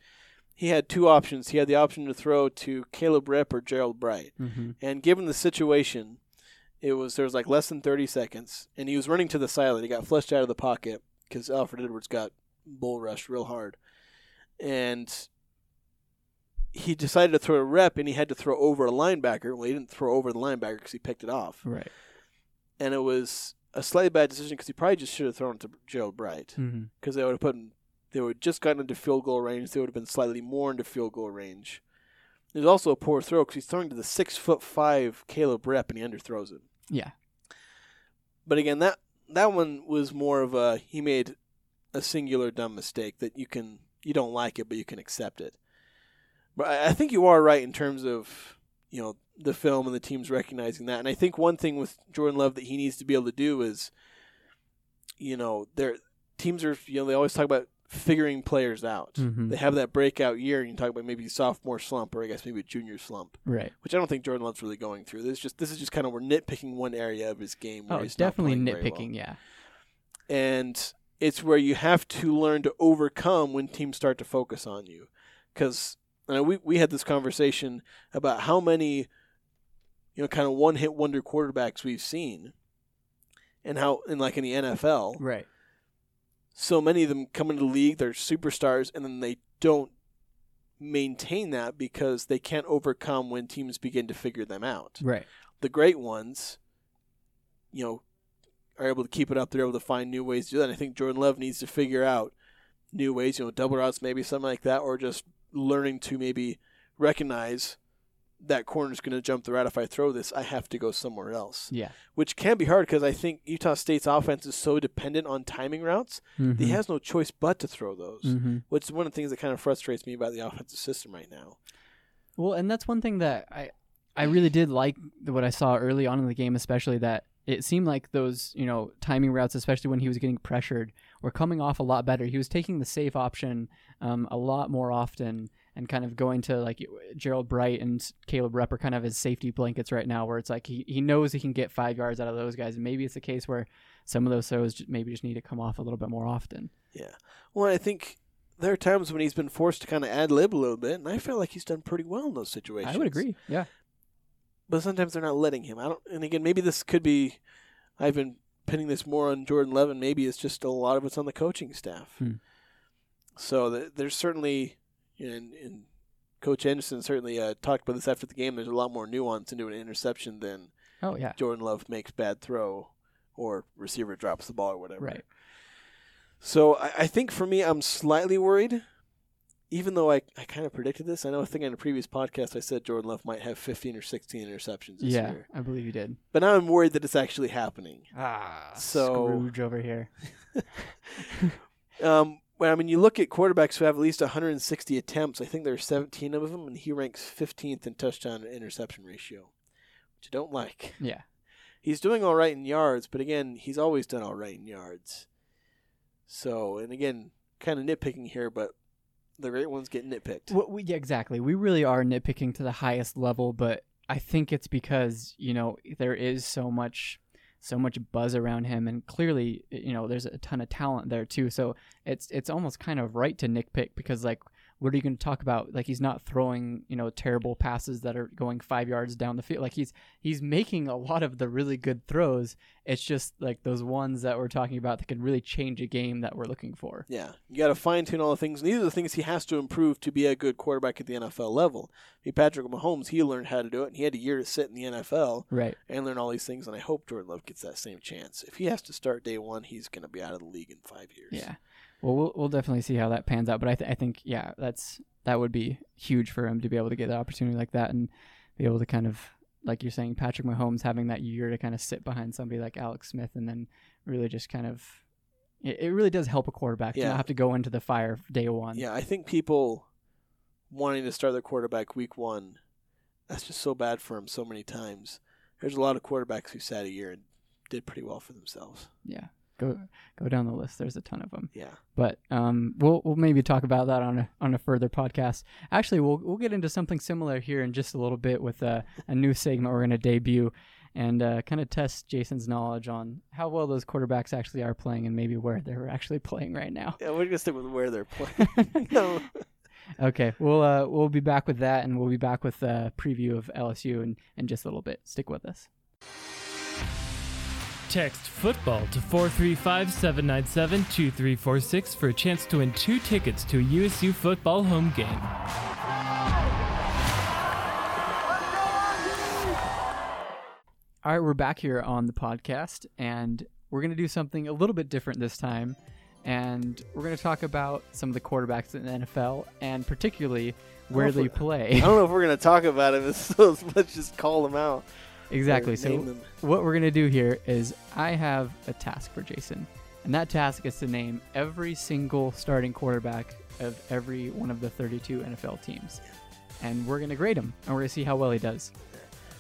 he had two options. He had the option to throw to Caleb Repp or Gerald Bright. mm-hmm. And given the situation, it was there was like less than 30 seconds, and he was running to the sideline. He got flushed out of the pocket because Alfred Edwards got bull rushed real hard, and he decided to throw a rep, and he had to throw over a linebacker. Well, he didn't throw over the linebacker because he picked it off, right and it was a slightly bad decision because he probably just should have thrown it to Gerald Bright because mm-hmm. they would have put they would have just gotten into field goal range. They would have been slightly more into field goal range. There's also a poor throw because he's throwing to the six foot five Caleb Repp and he underthrows it. Yeah. But again, that that one was more of a he made a singular dumb mistake that you can you don't like it but you can accept it. But I, I think you are right in terms of you know the film and the teams recognizing that. And I think one thing with Jordan Love that he needs to be able to do is, you know, their teams are you know they always talk about figuring players out. Mhm. They have that breakout year, and you talk about maybe sophomore slump, or I guess maybe a junior slump, Right. which I don't think Jordan Love's really going through. This is just this is just kind of we're nitpicking one area of his game. Where Oh, he's it's definitely very well. nitpicking. Yeah. and it's where you have to learn to overcome when teams start to focus on you, because we we had this conversation about how many, you know, kind of one hit wonder quarterbacks we've seen, and how in like in the NFL, Right. So many of them come into the league, they're superstars, and then they don't maintain that because they can't overcome when teams begin to figure them out. Right. The great ones, you know, are able to keep it up. They're able to find new ways to do that. And I think Jordan Love needs to figure out new ways, you know, double routes, maybe something like that, or just learning to maybe recognize that corner's going to jump the route. If I throw this, I have to go somewhere else, Yeah. which can be hard because I think Utah State's offense is so dependent on timing routes Mm-hmm. he has no choice but to throw those, mm-hmm. which is one of the things that kind of frustrates me about the offensive system right now. Well, and that's one thing that I I really did like what I saw early on in the game, especially that it seemed like those you know timing routes, especially when he was getting pressured, were coming off a lot better. He was taking the safe option um, a lot more often and kind of going to like Gerald Bright and Caleb Repp are kind of his safety blankets right now, where it's like he, he knows he can get five yards out of those guys, and maybe it's a case where some of those throws maybe just need to come off a little bit more often. Yeah. Well, I think there are times when he's been forced to kind of ad lib a little bit, and I feel like he's done pretty well in those situations. I would agree. Yeah. but sometimes they're not letting him. I don't. And again, maybe this could be. I've been pinning this more on Jordan Levin. Maybe it's just a lot of it's on the coaching staff. Hmm. So th- there's certainly, and, and Coach Andersen certainly uh, talked about this after the game. There's a lot more nuance into an interception than Oh yeah. Jordan Love makes bad throw or receiver drops the ball or whatever. Right. So I, I think for me, I'm slightly worried even though I, I kind of predicted this, I know I think in a previous podcast I said Jordan Love might have 15 or 16 interceptions this yeah, year. I believe you did. But now I'm worried that it's actually happening. Ah, So- Scrooge over here. (laughs) (laughs) Um, well, I mean, you look at quarterbacks who have at least 160 attempts. I think there are 17 of them, and he ranks 15th in touchdown to interception ratio, which I don't like. Yeah, He's doing all right in yards, but again, he's always done all right in yards. So, and again, kind of nitpicking here, but the great ones get nitpicked. Well, we, yeah, exactly. We really are nitpicking to the highest level, but I think it's because you know there is so much, so much buzz around him, and clearly, you know, there's a ton of talent there too. So it's it's almost kind of right to nitpick because like, what are you going to talk about? Like he's not throwing you know terrible passes that are going five yards down the field. Like he's he's making a lot of the really good throws. It's just like those ones that we're talking about that can really change a game that we're looking for. Yeah, you got to fine tune all the things. And these are the things he has to improve to be a good quarterback at the NFL level. I mean, Patrick Mahomes, he learned how to do it, and he had a year to sit in the NFL Right. and learn all these things. And I hope Jordan Love gets that same chance. If he has to start day one, he's going to be out of the league in five years. Yeah. Well, we'll we'll definitely see how that pans out. But I th- I think yeah, that's that would be huge for him to be able to get the opportunity like that and be able to kind of like you're saying, Patrick Mahomes having that year to kind of sit behind somebody like Alex Smith and then really just kind of it, it really does help a quarterback to not have to go into the fire day one. Yeah, I think people wanting to start their quarterback week one, that's just so bad for him so many times. There's a lot of quarterbacks who sat a year and did pretty well for themselves. Yeah. Go go down the list. There's a ton of them. Yeah. But um, we'll we'll maybe talk about that on a on a further podcast. Actually, we'll we'll get into something similar here in just a little bit with a, a new segment we're going to debut, and uh, kind of test Jason's knowledge on how well those quarterbacks actually are playing and maybe where they're actually playing right now. Yeah, we're gonna stick with where they're playing. no. (laughs) (laughs) Okay, we'll uh, we'll be back with that, and we'll be back with a preview of LSU in, in just a little bit. Stick with us. Text football to 435 797 2346 for a chance to win two tickets to a USU football home game. All right, we're back here on the podcast, and we're going to do something a little bit different this time. And we're going to talk about some of the quarterbacks in the NFL, and particularly where they play. I don't know if we're gonna talk about him. (laughs) So let's just call them out. Exactly. So, them. what we're going to do here is I have a task for Jason, and that task is to name every single starting quarterback of every one of the 32 NFL teams. And we're going to grade him, and we're going to see how well he does.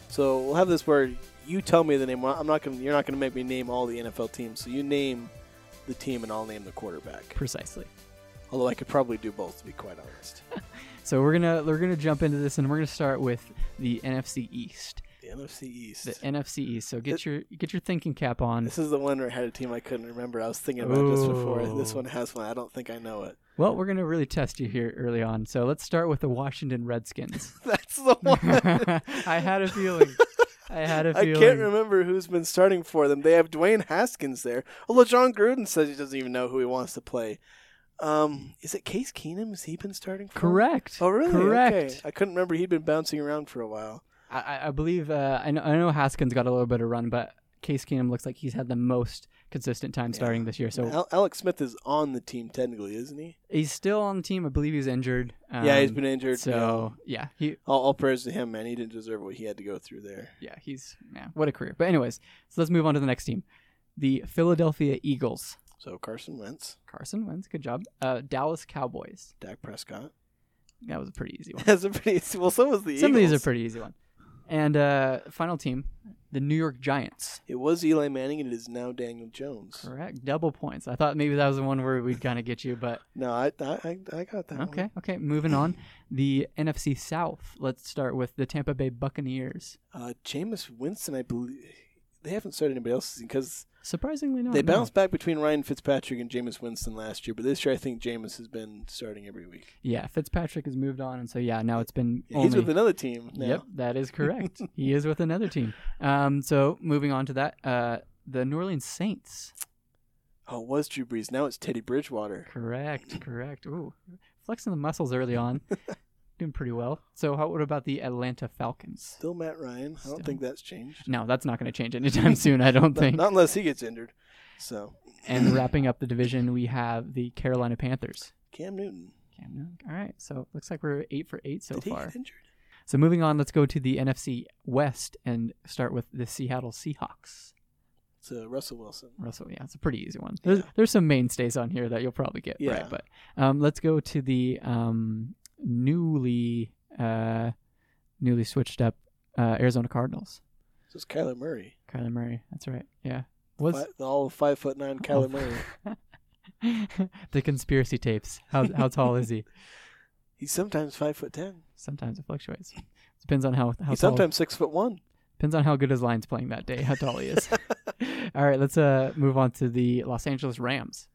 So we'll have this where you tell me the name. I'm not gonna. You're not gonna make me name all the NFL teams. So you name the team, and I'll name the quarterback. Precisely. Although I could probably do both, to be quite honest. (laughs) So we're gonna we're gonna jump into this, and we're gonna start with the NFC East. The NFC East. The NFC East. So get It- your get your thinking cap on. This is the one where I had a team I couldn't remember. I was thinking about just before. This one has one. I don't think I know it. Well, we're gonna really test you here early on. So let's start with the Washington Redskins. (laughs) That's the one. (laughs) I had a feeling. I had a feeling. I can't remember who's been starting for them. They have Dwayne Haskins there. Although Jon Gruden says he doesn't even know who he wants to play. Um, is it Case Keenum? Has he been starting for? Correct. Oh, really? Correct. Okay. I couldn't remember. He'd been bouncing around for a while. I, I- believe uh, I know I know Haskins got a little bit of run, but Case Keenum looks like he's had the most consistent time starting this year. So Al- Alex Smith is on the team technically, isn't he? he's still on the team. I believe he's injured. yeah, he's been injured. So yeah, he all, all prayers to him, man. He didn't deserve what he had to go through there. yeah, he's yeah, what a career. But anyways, so let's move on to the next team. The Philadelphia Eagles. So Carson Wentz, Carson Wentz, good job. Uh, Dallas Cowboys. Dak Prescott. That was a pretty easy one. (laughs) That's a pretty. Well, so was the Some of these are pretty easy one. And uh, final team, the New York Giants. It was Eli Manning, and it is now Daniel Jones. Correct, double points. I thought maybe that was the one where we'd kind of get you, but (laughs) No, I I, I, got that. okay, one. okay. Moving on, the NFC South. Let's start with the Tampa Bay Buccaneers. Uh, Jameis Winston, I believe they haven't started anybody else because Surprisingly, not. they no. bounced back between Ryan Fitzpatrick and Jameis Winston last year. But this year, I think Jameis has been starting every week. Yeah, Fitzpatrick has moved on, and so yeah, now it's been Yeah, only. He's with another team now. Yep, that is correct. he is with another team. Um, so moving on to that, uh, the New Orleans Saints. Oh, it was Drew Brees. Now it's Teddy Bridgewater. Correct, correct. Ooh, flexing the muscles early on, (laughs) doing pretty well. So how what about the Atlanta Falcons? Still Matt Ryan. I Still. don't think that's changed. No, that's not going to change anytime (laughs) soon. I don't think. not unless he gets injured. So And (clears throat) wrapping up the division, we have the Carolina Panthers. Cam Newton. Cam Newton. All right, so looks like we're eight for eight so Did he far. So moving on, let's go to the NFC West and start with the Seattle Seahawks. It's uh, Russell Wilson. Russell, yeah, it's a pretty easy one. There's, Yeah. there's some mainstays on here that you'll probably get Yeah. right, but um, let's go to the um, newly uh, newly switched up uh, Arizona Cardinals. This is Kyler Murray. Kyler Murray, that's right. Yeah, was Fi- the all five foot nine Kyler Oh. Murray. (laughs) the conspiracy tapes. How how tall is he? (laughs) He's sometimes five foot ten. Sometimes it fluctuates. Depends on how how He's tall. sometimes six foot one. Depends on how good his line's playing that day. How tall he is. (laughs) All right, let's uh move on to the Los Angeles Rams.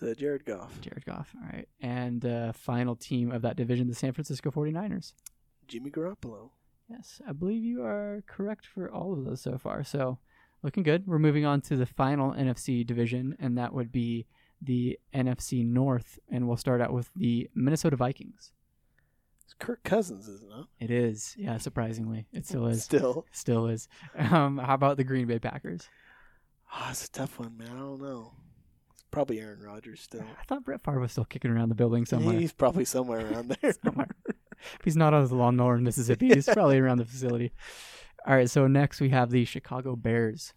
Uh, Jared Goff. Jared Goff. All right, and uh, final team of that division, the San Francisco 49ers. Jimmy Garoppolo. Yes, I believe you are correct for all of those so far. So, looking good. We're moving on to the final NFC division, and that would be the NFC North. And we'll start out with the Minnesota Vikings. It's Kirk Cousins, isn't it? It is, yeah, surprisingly, it still is. Still. Still is. (laughs) Um, how about the Green Bay Packers? Ah, it's a tough one, man. I don't know. Probably Aaron Rodgers still. I thought Brett Favre was still kicking around the building somewhere. He's probably somewhere around (laughs) there. somewhere. if he's not on his lawnmower in Mississippi, he's probably around the facility. All right, so next we have the Chicago Bears.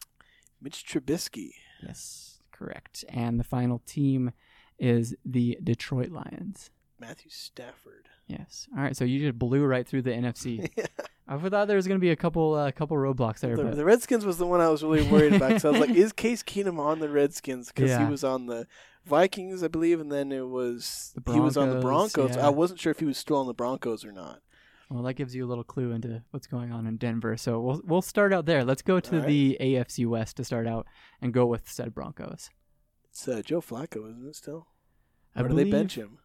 Mitch Trubisky. Yes, correct. And the final team is the Detroit Lions. Matthew Stafford. Yes. All right, so you just blew right through the NFC. (laughs) I thought there was going to be a couple uh, couple roadblocks there, The, but the Redskins was the one I was really worried about because I was like, (laughs) is Case Keenum on the Redskins? Because Yeah. he was on the Vikings, I believe, and then it was The he was on the Broncos, yeah. I wasn't sure if he was still on the Broncos or not. well, that gives you a little clue into what's going on in Denver. So we'll we'll start out there. Let's go to right. the AFC West to start out and go with said Broncos. It's uh, Joe Flacco, isn't it still? I or do they bench him?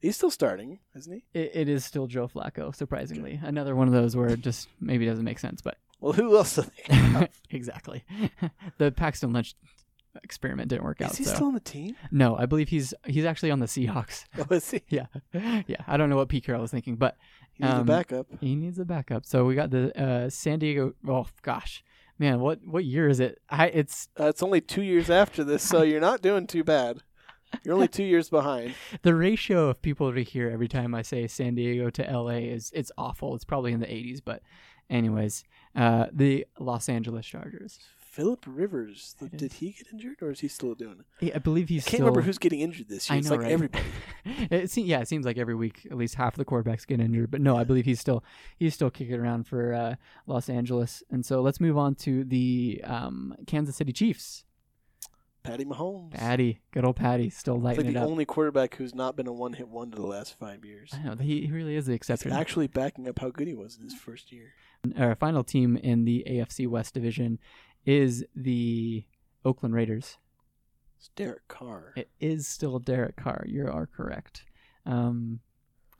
He's still starting, isn't he? It, it is still Joe Flacco, surprisingly. Another one of those where it just maybe doesn't make sense, but Well, who else do they have? (laughs) exactly. (laughs) the Paxton Lynch experiment didn't work out. Is he so still on the team? no, I believe he's he's actually on the Seahawks. (laughs) Oh, is he? yeah, yeah. I don't know what Pete Carroll was thinking, but He's a Um, backup. he needs a backup. So we got the uh, San Diego. Oh gosh, man, what what year is it? I it's Uh, it's only two years after this, so you're not doing too bad. You're only two years behind. (laughs) the ratio of people to hear every time I say San Diego to L.A. is it's awful. It's probably in the 80s, but anyways, uh, the Los Angeles Chargers. Philip Rivers, th- It did he get injured or is he still doing it? He- I believe he's I can't still. remember who's getting injured this year. I it's know, like right? everybody. (laughs) it se- yeah, it seems like every week at least half the quarterbacks get injured. But no, I believe he's still he's still kicking around for uh, Los Angeles. And so let's move on to the um, Kansas City Chiefs. Patty Mahomes. Patty, good old Patty, still It's like lighting the it up. only quarterback who's not been a one hit wonder the last five years. I know he he really is the He's exception. actually backing up how good he was in his first year. Our final team in the AFC West division is the Oakland Raiders. It's Derek Carr. It is still Derek Carr. You are correct. Um,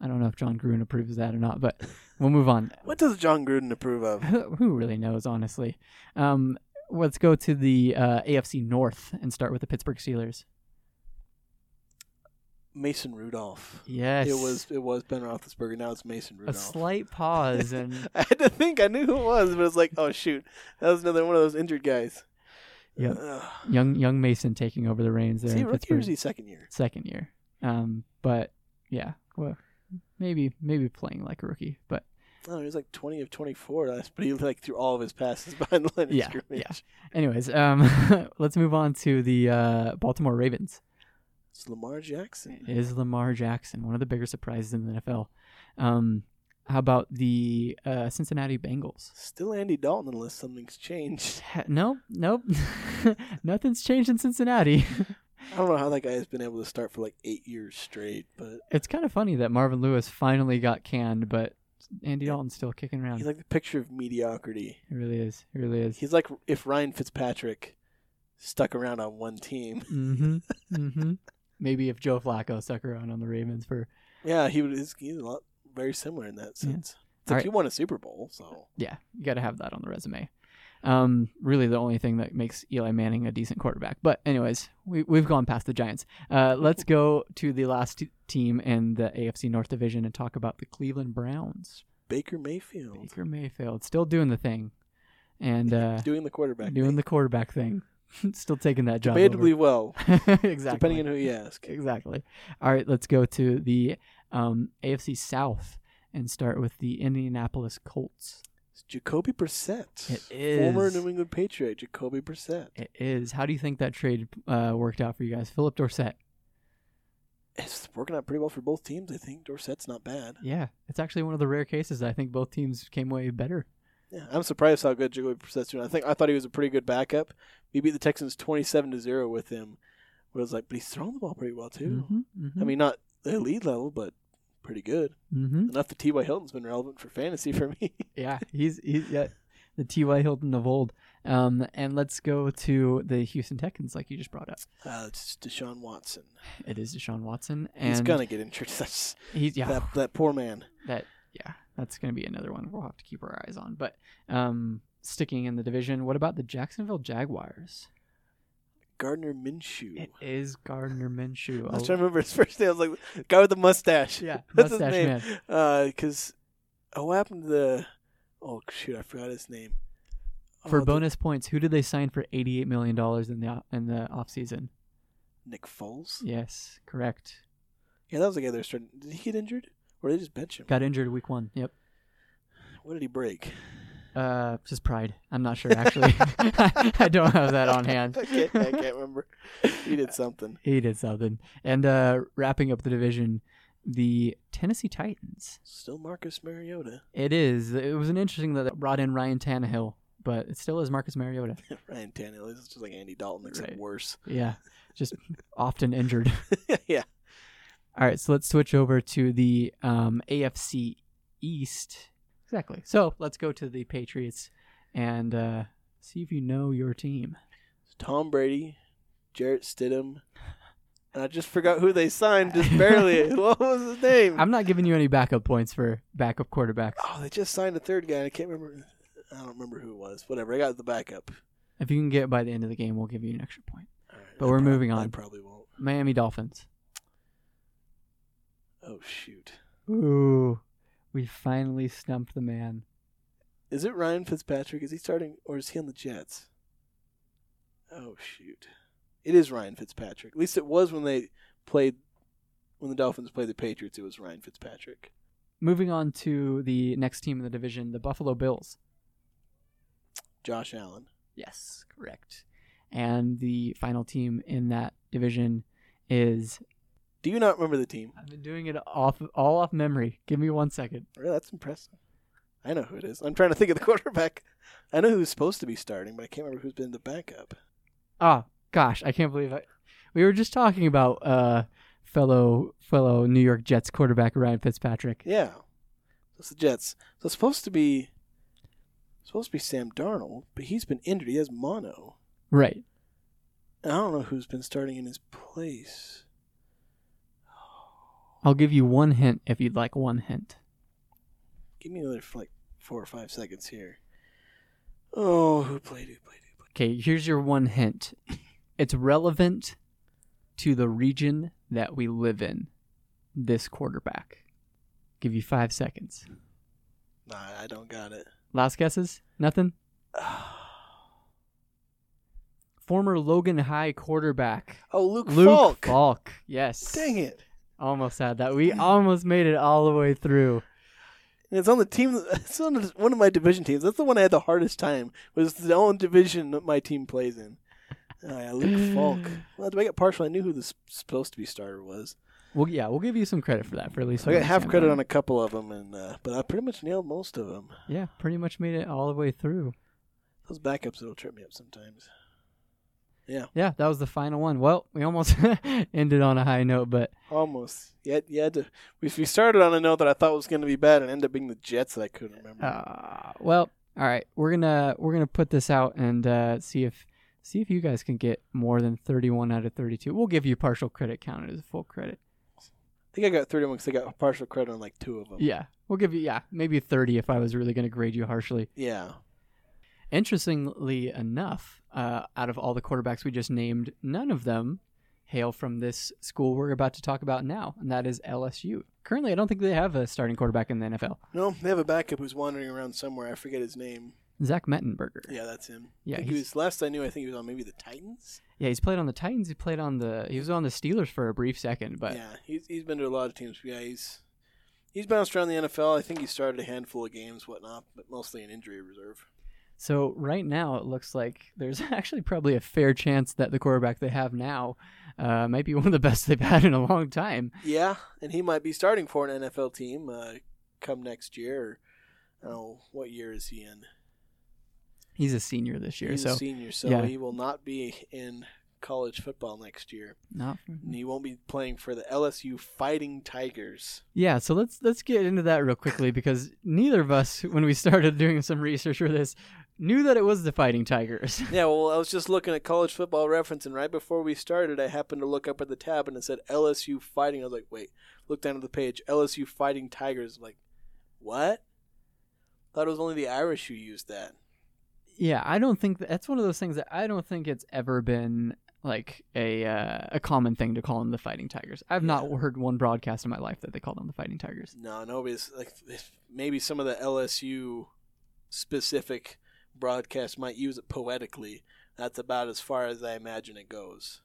I don't know if Jon Gruden approves of that or not, but we'll move on. (laughs) What does Jon Gruden approve of? Who (laughs) who really knows, honestly? Um, let's go to the uh, AFC North and start with the Pittsburgh Steelers. Mason Rudolph. Yes, It was it was Ben Roethlisberger. Now it's Mason Rudolph. a slight pause, and (laughs) I had to think. I knew who it was, but it's like, oh shoot, that was another one of those injured guys. Yep. Ugh. young young Mason taking over the reins there Is he in rookie or Pittsburgh. is he second year? second year. Um, but yeah, well, maybe maybe playing like a rookie, but Oh, he was like twenty of twenty four but (laughs) he like threw all of his passes (laughs) behind the line of Yeah, scrimmage. yeah. anyways, um, (laughs) let's move on to the uh, Baltimore Ravens. It's Lamar Jackson. It is Lamar Jackson, one of the bigger surprises in the NFL. Um, how about the uh, Cincinnati Bengals? Still Andy Dalton unless something's changed. Nope, nope, nothing's changed in Cincinnati. I don't know how that guy has been able to start for like eight years straight, but it's kind of funny that Marvin Lewis finally got canned, but Andy Dalton's still kicking around. he's like the picture of mediocrity. It really is. It really is. He's like if Ryan Fitzpatrick stuck around on one team. (laughs) Mm-hmm. mm-hmm. Maybe if Joe Flacco stuck around on the Ravens for Yeah, he would. He's, he's a lot very similar in that Yeah. sense. It's like Alright. he won a Super Bowl, so yeah, you got to have that on the resume. Um, really, the only thing that makes Eli Manning a decent quarterback. But anyways, we we've gone past the Giants. Uh, let's go (laughs) to the last t- team in the AFC North Division and talk about the Cleveland Browns. Baker Mayfield Baker Mayfield still doing the thing, and uh, (laughs) doing the quarterback, doing thing. the quarterback thing, (laughs) still taking that job. debatably well, exactly. depending on who you ask. Exactly. All right, let's go to the um, AFC South and start with the Indianapolis Colts. It's Jacoby Brissett. It is. Former New England Patriot, Jacoby Brissett. It is. How do you think that trade uh, worked out for you guys? Phillip Dorsett. It's working out pretty well for both teams, I think. Dorsett's not bad. Yeah, it's actually one of the rare cases I think both teams came away better. Yeah, I'm surprised how good Jacoby Brissett's doing. I think I thought he was a pretty good backup. We beat the Texans 27 to 0 with him. But I was like, but he's throwing the ball pretty well, too. Mm-hmm, I mean, not the elite level, but pretty good. hmm Enough that T.Y. Hilton's been relevant for fantasy for me. (laughs) yeah, he's he's yeah, the T.Y. Hilton of old. Um, and let's go to the Houston Texans, like you just brought up. Uh, it's Deshaun Watson. It is Deshaun Watson, and He's gonna get injured. (laughs) That's he's yeah that that poor man. that yeah that's gonna be another one we'll have to keep our eyes on. But um, sticking in the division, what about the Jacksonville Jaguars? Gardner Minshew. It is Gardner Minshew. I was Oh, trying to remember his first name. I was like, guy with the mustache. yeah, (laughs) That's mustache his name. man. Because uh, what happened to the? Oh shoot, I forgot his name. For Oh, the- bonus points, who did they sign for eighty-eight million dollars in the in the offseason? Nick Foles. Yes, correct. Yeah, that was the guy they're starting. Did he get injured, or did they just bench him? Got injured week one. Yep. What did he break? Uh, just pride. I'm not sure actually. (laughs) (laughs) I don't have that on hand. I can't, I can't remember. He did (laughs) something. He did something. And uh, wrapping up the division, the Tennessee Titans. Still Marcus Mariota. It is. It was an interesting that brought in Ryan Tannehill, but it still is Marcus Mariota. Ryan Tannehill. is just like Andy Dalton, except Right. worse. Yeah, just often injured. yeah. All right, so let's switch over to the um, AFC East. Exactly. So let's go to the Patriots and uh, see if you know your team. Tom Brady, Jarrett Stidham. (laughs) And I just forgot who they signed just barely. (laughs) what was his name? I'm not giving you any backup points for backup quarterbacks. oh, they just signed a third guy. and I can't remember. I don't remember who it was. Whatever. I got the backup. If you can get it by the end of the game, we'll give you an extra point. All right, But I we're prob- moving I on. probably won't. Miami Dolphins. Oh shoot. Ooh, we finally stumped the man. Is it Ryan Fitzpatrick? Is he starting, or is he on the Jets? Oh shoot. It is Ryan Fitzpatrick. At least it was when they played. When the Dolphins played the Patriots, it was Ryan Fitzpatrick. Moving on to the next team in the division, the Buffalo Bills. Josh Allen. Yes, correct. And the final team in that division is. Do you not remember the team? I've been doing it off all off memory. Give me one second. Really, that's impressive. I know who it is. I'm trying to think of the (laughs) quarterback. I know who's supposed to be starting, but I can't remember who's been the backup. Oh gosh, I can't believe I. We were just talking about uh fellow fellow New York Jets quarterback Ryan Fitzpatrick. Yeah, it's the Jets. So it's supposed to be supposed to be Sam Darnold, but he's been injured. He has mono. Right. I don't know who's been starting in his place. I'll give you one hint if you'd like one hint. Give me another like four or five seconds here. Oh, who played? Who played? Who played? Okay, here's your one hint. It's relevant to the region that we live in. This quarterback. Give you five seconds. Nah, I don't got it. Last guesses? Nothing? (sighs) Former Logan High quarterback. Oh, Luke, Luke Falk. Falk. Yes. Dang it! Almost had that. We almost made it all the way through. It's on the team. (laughs) It's on one of my division teams. That's the one I had the hardest time. Was the only division that my team plays in. Oh yeah, Luke (sighs) Falk. Well, I get partial? I knew who the s- supposed to be starter was. Well, yeah, we'll give you some credit for that for at least. I got half credit Darnold. on a couple of them, and uh, but I pretty much nailed most of them. Yeah, pretty much made it all the way through. Those backups that'll trip me up sometimes. Yeah, Yeah, that was the final one. Well, we almost (laughs) ended on a high note, but almost. You had, you to. If we started on a note that I thought was going to be bad, and ended up being the Jets that I couldn't remember. uh, well, all right. We're gonna we're gonna put this out and uh, see if see if you guys can get more than thirty one out of thirty two. We'll give you partial credit counted as a full credit. I think I got 31 because I got partial credit on like two of them. Yeah, we'll give you yeah maybe thirty if I was really gonna grade you harshly. Yeah. Interestingly enough, uh, out of all the quarterbacks we just named, none of them hail from this school we're about to talk about now, and that is LSU. Currently, I don't think they have a starting quarterback in the NFL. No, they have a backup who's wandering around somewhere. I forget his name. Zach Mettenberger. Yeah, that's him. Yeah, he was last I knew. I think he was on maybe the Titans. Yeah, he's played on the Titans. He played on the. He was on the Steelers for a brief second, but yeah, he's he's been to a lot of teams. Yeah, he's he's bounced around the NFL. I think he started a handful of games, whatnot, but mostly an injury reserve. So right now it looks like there's (laughs) actually probably a fair chance that the quarterback they have now uh, might be (laughs) one of the best they've had in a long time. Yeah, and he might be starting for an NFL team uh, come next year. I don't know what year is he in. He's a senior this year, He's so a senior, so yeah. he will not be in college football next year. And he won't be playing for the LSU Fighting Tigers. Yeah, so let's let's get into that real quickly because neither of us, (laughs) when we started doing some research for this, knew that it was the Fighting Tigers. (laughs) Yeah, well, I was just looking at college football reference, and right before we started, I happened to look up at the tab, and it said LSU Fighting. I was like, wait, look down at the page, LSU Fighting Tigers. I'm like, what? Thought it was only the Irish who used that. yeah, I don't think that, that's one of those things that I don't think it's ever been like a uh, a common thing to call them the Fighting Tigers. I've not heard one broadcast in my life that they call them the Fighting Tigers. No, nobody's like if maybe some of the LSU specific broadcasts might use it poetically. That's about as far as I imagine it goes.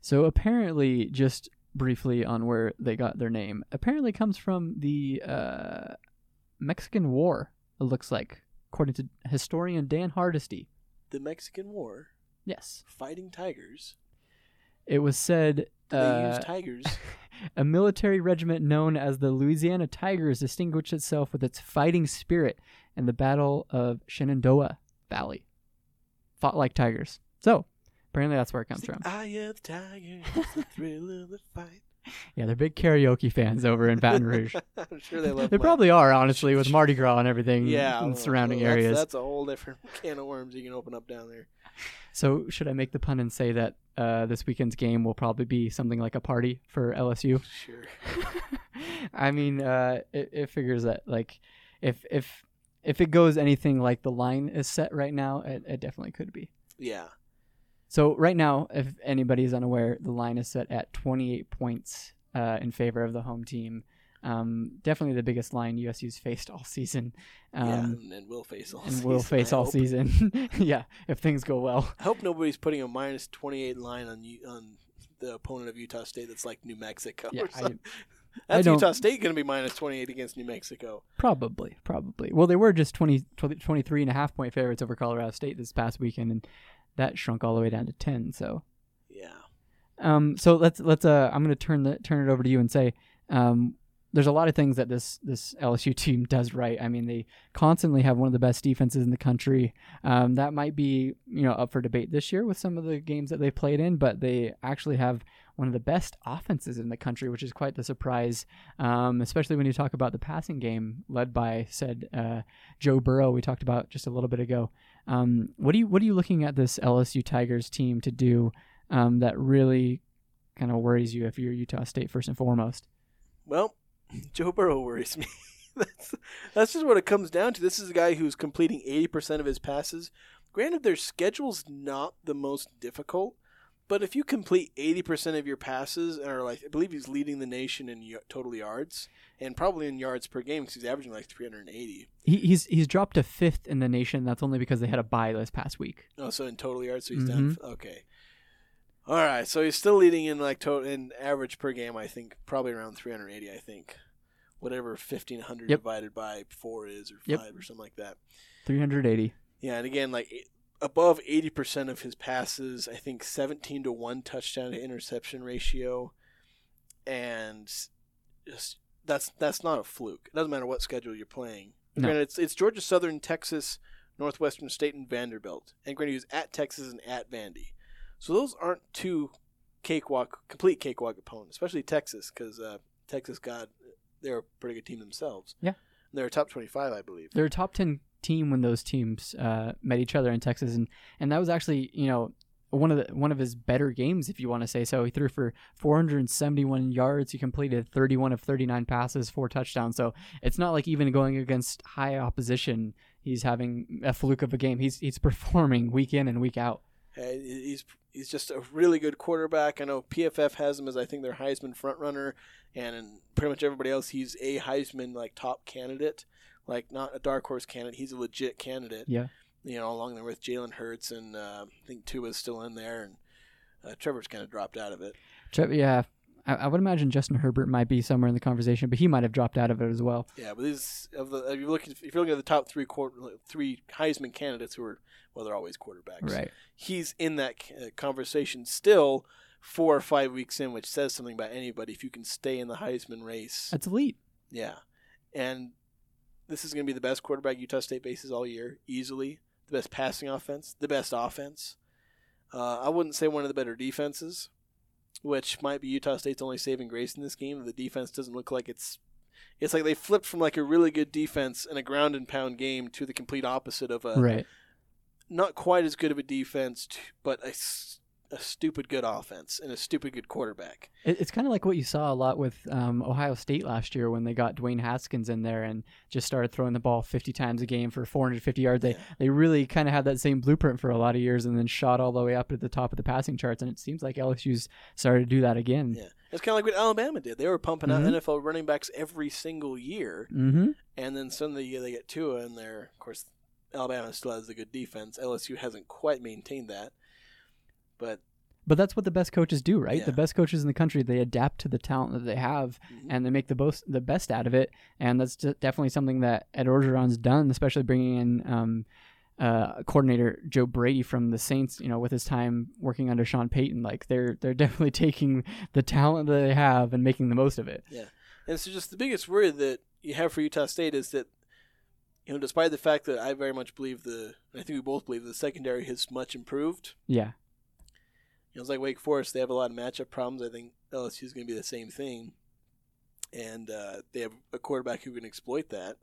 So apparently, just briefly on where they got their name, apparently comes from the uh, Mexican War. It looks like, according to historian Dan Hardesty. The Mexican War, Yes, fighting tigers. it was said they uh, use tigers? (laughs) a military regiment known as the Louisiana Tigers distinguished itself with its fighting spirit in the Battle of Shenandoah Valley. Fought like tigers. So apparently, that's where it comes from. I am the tiger, the thrill of the fight. (laughs) Yeah, they're big karaoke fans over in Baton Rouge. (laughs) I'm sure they love. They probably are, honestly, with Mardi Gras and everything yeah, in well, surrounding well, that's- areas. That's a whole different can of worms you can open up down there. So, should I make the pun and say that uh, this weekend's game will probably be something like a party for LSU? Sure. (laughs) I mean, uh, it, it figures that like if if if it goes anything like the line is set right now, it, it definitely could be. Yeah. So right now, if anybody is unaware, the line is set at 28 points uh, in favor of the home team. Um, definitely the biggest line USU's faced all season. Um, yeah, and, and will face all and (laughs) season. will face I all hope. season. (laughs) yeah, if things go well. I hope nobody's putting a minus 28 line on U- on the opponent of Utah State that's like New Mexico. Yeah, (laughs) I- that's Utah State going to be minus 28 against New Mexico. Probably, probably. Well, they were just 20, 20 23 and a half point favorites over Colorado State this past weekend, and that shrunk all the way down to 10. So, Yeah. um, so let's let's uh, I'm gonna turn the turn it over to you and say, um, there's a lot of things that this this LSU (laughs) team does right. I mean, they constantly have one of the best defenses in the country. Um, that might be you know up for debate this year with some of the games that they played in, but they actually have one of the best offenses in the country, which is quite the surprise. Um, especially when you talk about the passing game led by said uh, Joe Burrow. We talked about just a little bit ago. Um, what do you what are you looking at this LSU Tigers team to do um, that really kind of worries you if you're Utah State first and foremost? Well, (laughs) Joe Burrow worries me. (laughs) that's that's just what it comes down to. This is a guy who's completing 80% of his passes. Granted, their schedule's not the most difficult, but if you complete 80% of your passes and are like, I believe he's leading the nation in y- total yards and probably in yards per game because he's averaging like 380. He, he's he's dropped to fifth in the nation. That's only because they had a bye this past week. Oh, so in total yards, so he's Mm-hmm. down. Okay. All right, so he's still leading in like total in average per game. I think probably around 380. I think, whatever 1500 Yep. divided by four is, or Yep. five, or something like that. 380. Yeah, and again, like above 80% of his passes, I think 17 to one touchdown to interception ratio, and just that's that's not a fluke. It doesn't matter what schedule you're playing. No. Granted, it's it's Georgia Southern, Texas, Northwestern State, and Vanderbilt, and granted, he was at Texas and at Vandy, so those aren't two cakewalk, complete cakewalk opponents, especially Texas, because uh, Texas got they're a pretty good team themselves. Yeah. they're a top 25, I believe. They're a top 10 team when those teams uh, met each other in Texas, and and that was actually you know one of the one of his better games, if you want to say so. He threw for 471 yards. He completed 31 of 39 passes, four touchdowns. So it's not like even going against high opposition, he's having a fluke of a game. He's he's performing week in and week out. He's he's just a really good quarterback. I know PFF has him as I think their Heisman front runner, and pretty much everybody else, he's a Heisman like top candidate, like not a dark horse candidate. He's a legit candidate. Yeah. You know, along there with Jalen Hurts and uh, I think Tua's still in there, and Uh, Trevor's kind of dropped out of it. Tre- yeah, I, I would imagine Justin Herbert might be somewhere in the conversation, but he might have dropped out of it as well. Yeah, but these of the if you're looking if you're looking at the top three quarter, three Heisman candidates who are well, they're always quarterbacks. Right. He's in that uh, conversation still, four or five weeks in, which says something about anybody. If you can stay in the Heisman race, That's elite. yeah, and this is going to be the best quarterback Utah State faces all year, easily. The best passing offense, the best offense. Uh, I wouldn't say one of the better defenses, which might be Utah State's only saving grace in this game. The defense doesn't look like it's. It's like they flipped from like a really good defense in a ground and pound game to the complete opposite of a right. not quite as good of a defense, but a, a stupid good offense and a stupid good quarterback. It's kind of like what you saw a lot with um, Ohio State last year when they got Dwayne Haskins in there and just started throwing the ball 50 times a game for 450 yards. They Yeah. they really kind of had that same blueprint for a lot of years and then shot all the way up at the top of the passing charts. And it seems like LSU's started to do that again. Yeah, it's kind of like what Alabama did. They were pumping Mhm. out NFL running backs every single year, Mm-hmm. and then suddenly they get Tua, and they're of course Alabama still has a good defense. LSU hasn't quite maintained that, but But that's what the best coaches do, right? Yeah. The best coaches in the country they adapt to the talent that they have mhm. and they make the most the best out of it. And that's definitely something that Ed Orgeron's done, especially bringing in um, uh, coordinator Joe Brady from the Saints. You know, with his time working under Sean Payton, like they're they're definitely (laughs) taking the talent that they have and making the most of it. Yeah, and so, just the biggest worry that you have for Utah State is that, you know, despite the fact that I very much believe the, I think we both believe the secondary has much improved. Yeah, know, it's like Wake Forest; they have a lot of matchup problems. I think LSU is going to be the same thing, and uh, they have a quarterback who can exploit that.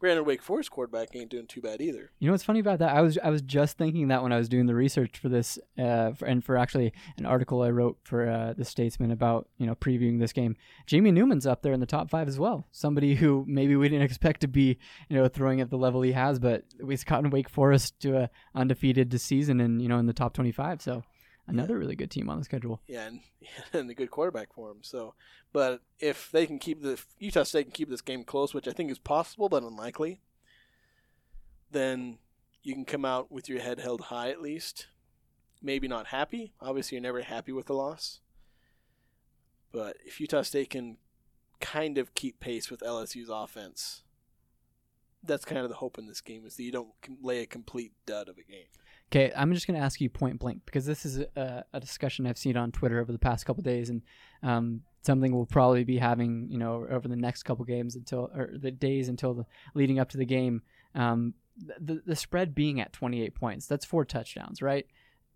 Granted, Wake Forest quarterback ain't doing too bad either. you know what's funny about that? I was I was just thinking that when I was doing the research for this, uh, for, and for actually an article I wrote for uh, the Statesman about you know previewing this game. Jamie Newman's up there in the top five as well. Somebody who maybe we didn't (laughs) expect to be you know throwing at the level he has, but he's gotten Wake Forest to a undefeated season and you know in the top twenty five. So another really good team on the schedule. Yeah, and, (laughs) and a good quarterback for him. So, but if they can keep the Utah State can keep this game close, which I think is possible but unlikely, then you can come out with your head held high at least. Maybe not happy. Obviously, you're never happy with the loss. But if Utah State can kind of keep pace with LSU's offense, that's kind of the hope in this game is that you don't lay a complete dud of a game. Okay, I'm just going to ask you point blank because this is a, a discussion I've seen on Twitter over the past couple days, and um, something we'll probably be having, you know, over the next couple games until or the days until the leading up to the game. Um, the the spread being at 28 points, that's four touchdowns, right?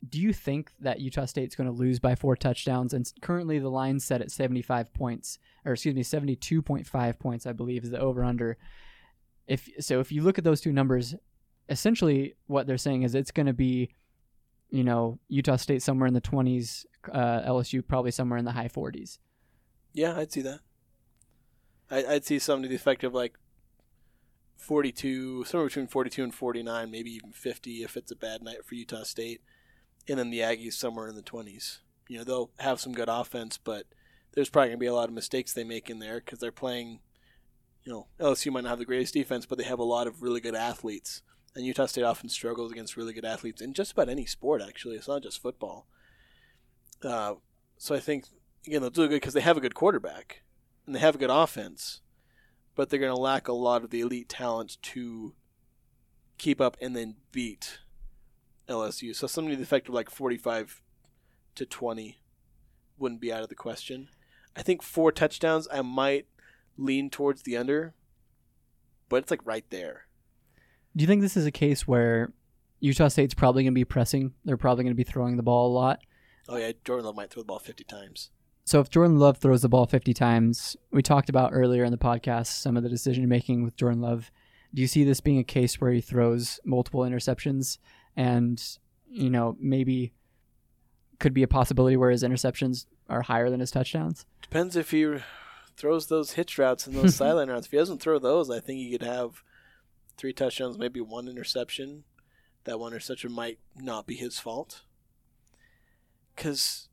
Do you think that Utah State's going to lose by four touchdowns? And currently the line's set at 75 points, or excuse me, 72.5 points, I believe, is the over under. If so, if you look at those two numbers, essentially what they're saying is it's going to be, you know, Utah State somewhere in the 20s, uh, LSU probably somewhere in the high 40s. Yeah, I'd see that. I, I'd see something to the effect of like 42, somewhere between 42 and 49, maybe even 50 if it's a bad night for Utah State. And then the Aggies somewhere in the 20s. You know, they'll have some good offense, but there's probably going to be a lot of mistakes they make in there because they're playing, you know, LSU might not have the greatest defense, but they have a lot of really good athletes. And Utah State often struggles against really good athletes in just about any sport, actually. It's not just football. Uh, so I think, again, they'll do good because they have a good quarterback and they have a good offense, but they're going to lack a lot of the elite talent to keep up and then beat LSU. So something to the effect of like 45 to 20 wouldn't be out of the question. I think four touchdowns, I might lean towards the under, but it's like right there. Do you think this is a case where Utah State's probably going to be pressing? They're probably going to be throwing the ball a lot. Oh yeah, Jordan Love might throw the ball 50 times. So if Jordan Love throws the ball 50 times, we talked about earlier in the podcast some of the decision making with Jordan Love. Do you see this being a case where he throws multiple interceptions and, you know, maybe could be a possibility where his interceptions are higher than his touchdowns? Depends if he throws those hitch routes and those sideline routes. If he doesn't throw those, I think he could have three touchdowns, maybe one interception. That one interception might not be his fault. Because,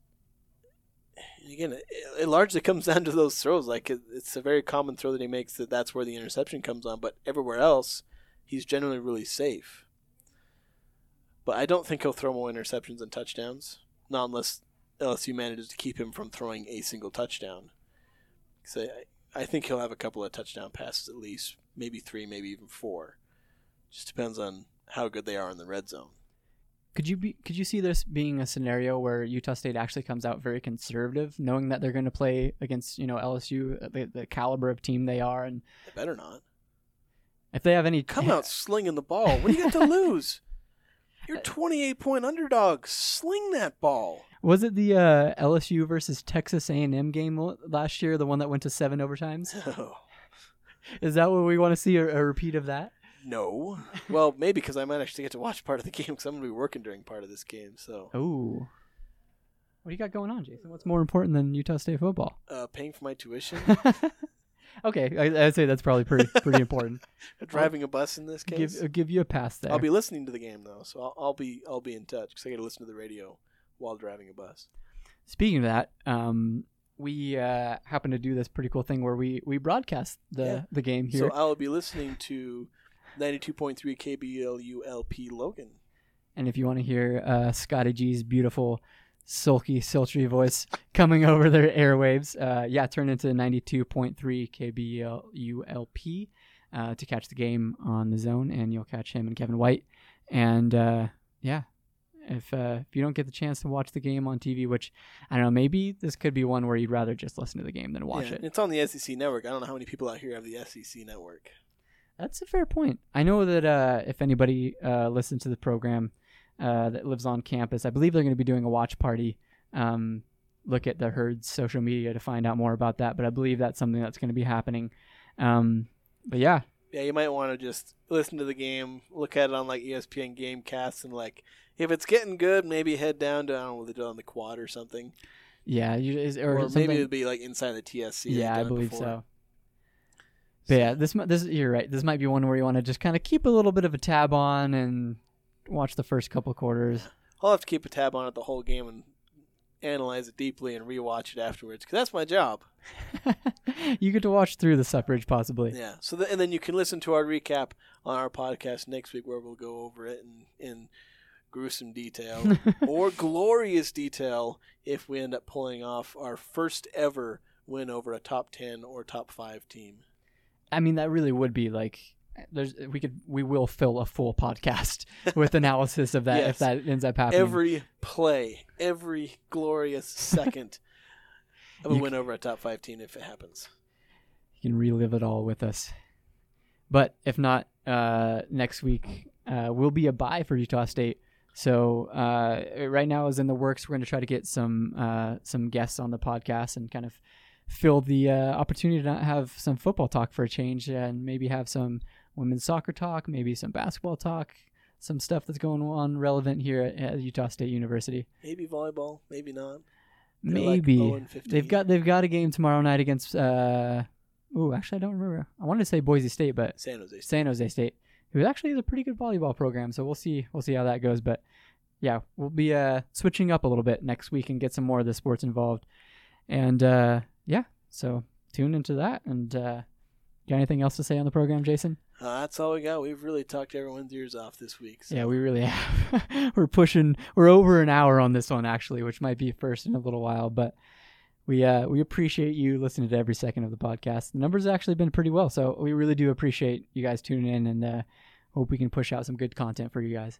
again, it, it largely comes (laughs) down to those throws. Like, it, it's a very common throw that he makes that that's where the interception comes on. But everywhere else, he's generally really safe. But I don't think he'll throw more interceptions than touchdowns. not unless LSU manages to keep him from throwing a single touchdown. So I, I think he'll have a couple of touchdown passes at least, maybe three, maybe even four. Just depends on how good they are in the red zone. Could you be? Could you see this being a scenario where Utah State actually comes out very conservative, knowing that they're going to play against you know LSU, uh, the, the caliber of team they are, and They better not if they have any come out (laughs) slinging the ball. What do you got to (laughs) lose? You're 28 point underdog. Sling that ball. Was it the uh, LSU versus Texas A&M game last year, the one that went to seven overtimes? (laughs) Oh, Is that what we want to see a, a repeat of that? no. (laughs) Well, maybe because I might actually get to watch part of the (laughs) game because I'm going to be working during part of this game. So, Oh, what do you got going on, Jason? What's more important than Utah State football? uh, paying for my tuition, okay, I, I'd say that's probably pretty pretty important. driving a bus in this give case. uh, give you a pass there. I'll be listening to the game though, so I'll, I'll be I'll be in touch because I got to listen to the radio while driving a bus. Speaking of that, um, we uh, happen to do this pretty cool thing where we we broadcast the Yeah. the game here. So I'll be listening to 92.3 KBLU LP Logan. And if you want to hear uh, Scotty G's beautiful, sulky, sultry voice coming over their airwaves, uh, yeah, turn into 92.3 KBULP uh, to catch the game on the zone, and you'll catch him and Kevin White. And uh, yeah, if uh, if you don't get the chance to watch the game on TV, which I don't know, maybe this could be one where you'd rather just listen to the game than watch Yeah, it. It's on the SEC network. I don't know how many people out here have the SEC network. That's a fair point. I know that uh, if anybody uh, listens to the program uh, that lives on campus, I believe they're going to be doing a watch party. Um, look at the HURD's social media to find out more about that. But I believe that's something that's going to be happening. Um, but yeah, Yeah, you might want to just listen to the game, look at it on like ESPN Gamecasts, and like if it's getting good, maybe head down to I don't know they do on the quad or something, yeah, you, is, or, or, maybe it'd be like inside the TSC. yeah, I believe before. so. But yeah, this this you're right. This might be one where you want to just kind of keep a little bit of a tab on and watch the first couple quarters. I'll have to keep a tab on it the whole game and analyze it deeply and rewatch it afterwards because that's my job. (laughs) you get to watch through the suffrage possibly. Yeah. So th- and then you can listen to our recap on our podcast next week where we'll go over it and in gruesome detail (laughs) or glorious detail if we end up pulling off our first ever win over a top 10 or top 5 team. I mean, that really would be like there's we could we will fill a full podcast (laughs) with analysis of that Yes. if that ends up happening. Every play, every glorious (laughs) second of a You win over a top 5 team if it happens. you can relive it all with us. But if not, uh, next week uh, will be a bye for Utah State. So uh, right now is in the works. We're going to try to get some uh, some guests on the podcast and kind of fill the uh, opportunity to not have some football talk for a change and maybe have some women's soccer talk, maybe some basketball talk, some stuff that's going on relevant here at, at Utah State University. Maybe volleyball, maybe not. They're Maybe 0 and 15. they've got they've got a game tomorrow night against. Uh, ooh, actually, I don't remember. I wanted to say Boise State, but San Jose State. San Jose State, who actually is a pretty good volleyball program. So we'll see we'll see how that goes. But yeah, we'll be uh, switching up a little bit next week and get some more of the sports involved. And uh, yeah, so tune into that. And uh, got anything else to say on the program, Jason? Uh, that's all we got. We've really talked everyone's ears off this week. So. Yeah, we really (laughs) have. we're pushing. We're over an hour on this one actually, which might be first in a little while, but. We uh we appreciate you listening to every second of the podcast. The numbers have actually been pretty well, so we really do appreciate you guys tuning in, and uh, hope we can push out some good content for you guys.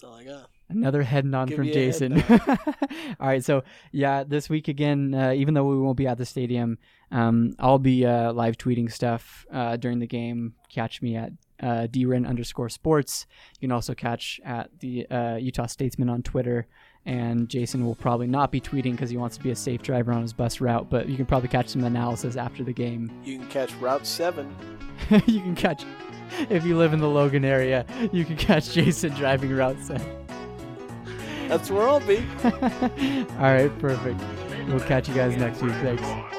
That's all I got. Another head nod Give from you a head Jason. (laughs) All right, so yeah, this week again, uh, even though we won't be at the stadium, um, I'll be uh, live tweeting stuff uh, during the game. Catch me at uh, dren underscore sports. You can also catch at the uh, Utah Statesman on Twitter. And Jason will probably not be tweeting because he wants to be a safe driver on his bus route, but you can probably catch some analysis after the game. You can catch Route 7. (laughs) you can catch, if you live in the Logan area, you can catch Jason driving Route 7. That's where I'll be. (laughs) All right, perfect. We'll catch you guys next week. Thanks.